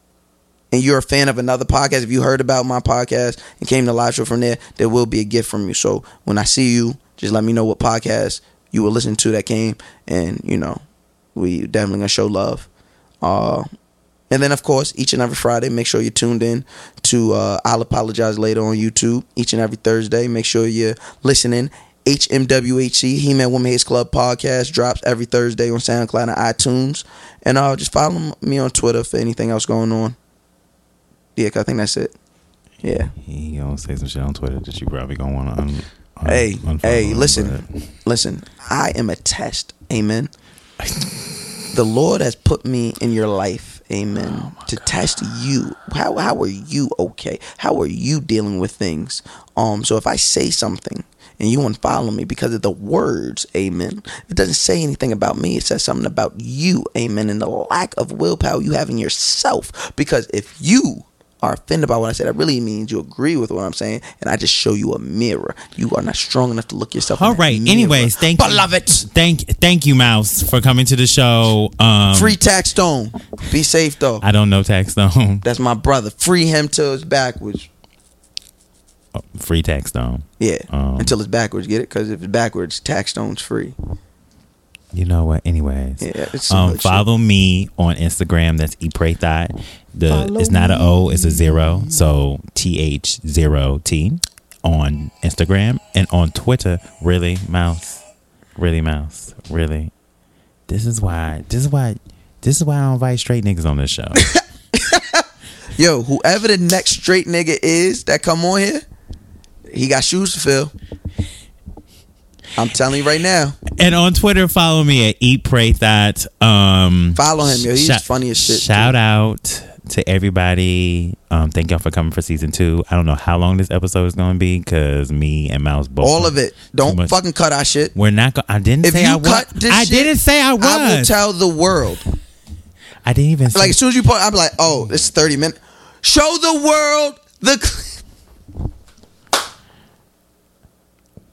and you're a fan of another podcast, if you heard about my podcast and came to live show from there, there will be a gift from you. So when I see you, just let me know what podcast you will listen to that came, and you know, we definitely gonna show love. Uh, and then of course, each and every Friday, make sure you're tuned in to uh, I'll apologize later on YouTube. Each and every Thursday, make sure you're listening. HMWHC He-Man Woman Haters Club podcast drops every Thursday on SoundCloud and iTunes. And uh, just follow me on Twitter for anything else going on. Yeah, I think that's it. Yeah. He gonna say some shit on Twitter that you probably gonna want to un, un, Hey, hey, listen, listen. I am a test. Amen. the Lord has put me in your life. Amen. to test you. How how are you okay? How are you dealing with things? Um. So if I say something and you unfollow me because of the words, amen. It doesn't say anything about me. It says something about you, amen, and the lack of willpower you have in yourself. Because if you are offended by what I said, that really means you agree with what I'm saying, and I just show you a mirror. You are not strong enough to look yourself. All in right. mirror. Anyways, thank you, beloved. Thank, thank you, Mouse, for coming to the show. Um, Free Taxstone. Be safe though. I don't know Taxstone. That's my brother. Free him till it's backwards. Free Taxstone. Yeah, Um, until it's backwards. Get it? Because if it's backwards, Taxstone's free. You know what? Anyways, Yeah, it's some um, good shit. follow me on Instagram. That's EatPrayThot. The Follow it's not an O, it's a zero. So T H zero T on Instagram and on Twitter. Really, mouse. Really, mouse. Really. This is why. This is why. This is why I don't invite straight niggas on this show. Yo, whoever the next straight nigga is that come on here, he got shoes to fill. I'm telling you right now. and on Twitter, follow me at EatPrayThot. Um, Follow him, yo. He's Shout- funny as shit. Shout too. out to everybody. Um, thank y'all for coming for season two. I don't know how long this episode is going to be because me and Mouse both. all of it. Don't fucking cut our shit. We're not. Go- I didn't If say you I was. this I shit, didn't say I was. I will tell the world. I didn't even Like as soon as you put, I'm like, oh, this is 30 minutes. Show the world the. cl-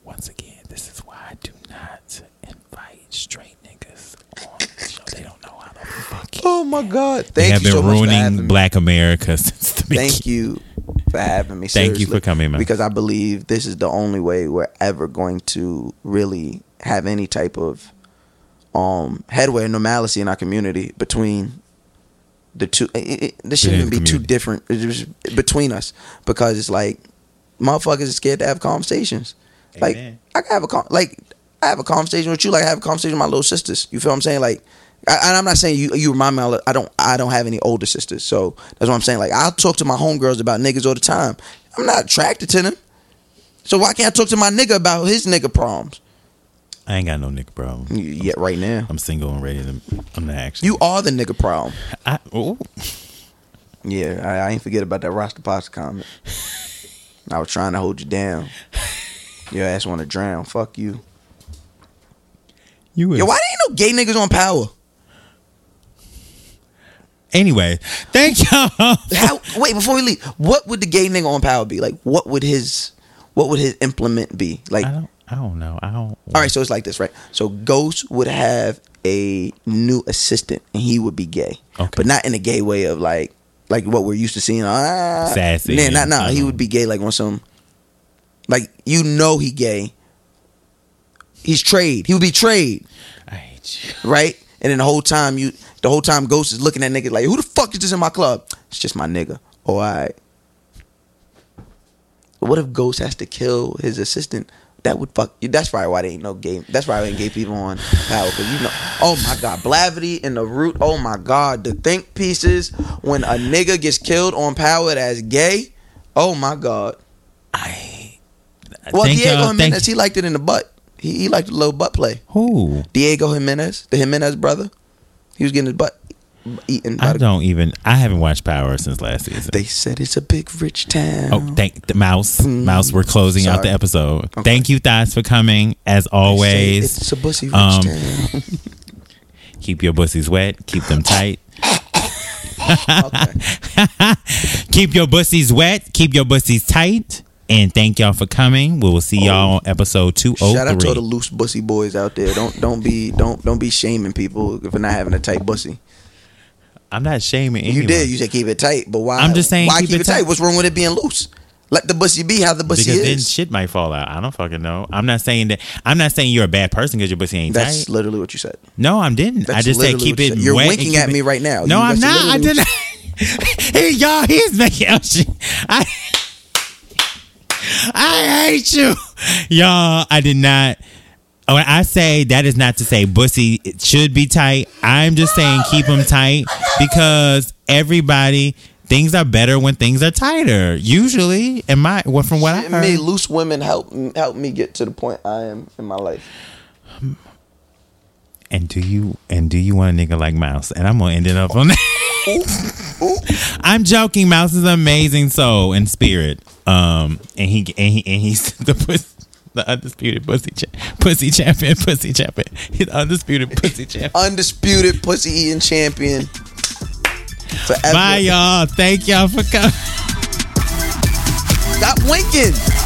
Once again, this is why I do not invite straight niggas on the show. They don't know how to fucking. Oh my God! They Thank have you been so much for ruining having me. Black America since the beginning. Thank you for having me. Thank you for coming, man. Because I believe this is the only way we're ever going to really have any type of um headway or normalcy in our community between the two. It, it, this shouldn't Between be the too different between us because it's like motherfuckers are scared to have conversations. Like I can have a con- like I have a conversation with you, like I have a conversation with my little sisters. You feel what I'm saying? Like, I, and I'm not saying you you remind me. Of, I don't I don't have any older sisters, so that's what I'm saying. Like I'll talk to my homegirls about niggas all the time. I'm not attracted to them, so why can't I talk to my nigga about his nigga problems? I ain't got no nigga problem. Yeah, right now. I'm single and ready to. I'm the action. You are the nigga problem. I, oh, Yeah, I, I ain't forget about that roster pasta comment. I was trying to hold you down. Your ass want to drown. Fuck you. you. Yo, why ain't no gay niggas on power? Anyway, thank y'all. How? Wait, before we leave, what would the gay nigga on power be like? What would his, what would his implement be like? I don't. I don't know. I don't. All right, so it's like this, right? So Ghost would have a new assistant, and he would be gay, Okay. but not in a gay way of like, like what we're used to seeing. Ah, Sassy Nah, not nah. He uh-huh. would be gay like on some, like you know he gay. He's trade. He would be trade, I hate you. right? And then the whole time you, the whole time Ghost is looking at niggas like, who the fuck is this in my club? It's just my nigga. Oh, all right. But what if Ghost has to kill his assistant? That would fuck you. That's probably why they ain't no gay. That's why they ain't gay people on power. Cause you know, oh my god, Blavity and the root. Oh my god, the think pieces when a nigga gets killed on power that's gay. Oh my god. I. Well, thank Diego. Uh, thank Jimenez, he liked it in the butt. He, he liked the little butt play. who? Diego Jimenez, the Jimenez brother, he was getting his butt eaten. I don't even. I haven't watched Power since last season. they said it's a big rich town. Oh, thank the mouse. Mouse, we're closing out the episode. Okay. Thank you, Thoughts, for coming. As always, it's a bussy rich um, town. keep your bussies wet. Keep them tight. Keep your bussies wet. Keep your bussies tight. And thank y'all for coming. We will see y'all on episode two oh Shout out to the oh loose bussy boys out there. Don't don't be don't don't be shaming people for not having a tight bussy. I'm not shaming anyone. You did. You said keep it tight, but why? I'm just saying why keep keep, it tight? tight. What's wrong with it being loose? Let the bussy be how the bussy is. because then shit might fall out. I don't fucking know. I'm not saying that. I'm not saying you're a bad person because your bussy ain't That's tight. That's literally what you said. No, I didn't. I just said keep it. You're wet winking at me right now. No, You- I'm not. I didn't. hey, y'all, he's making out shit. I, I hate you, y'all. I did not. When I say that is not to say bussy it should be tight. I'm just saying keep them tight because everybody things are better when things are tighter. Usually, in my well, from what I It heard, made loose women help help me get to the point I am in my life. And do you and do you want a nigga like Mouse? And I'm gonna end it up on that. I'm joking. Mouse is an amazing soul and spirit. Um, and he and he and he's the pussy, the undisputed pussy cha- pussy champion, pussy champion. He's undisputed pussy champion. Undisputed pussy eating champion. Forever. Bye, y'all. Thank y'all for coming. Stop winking.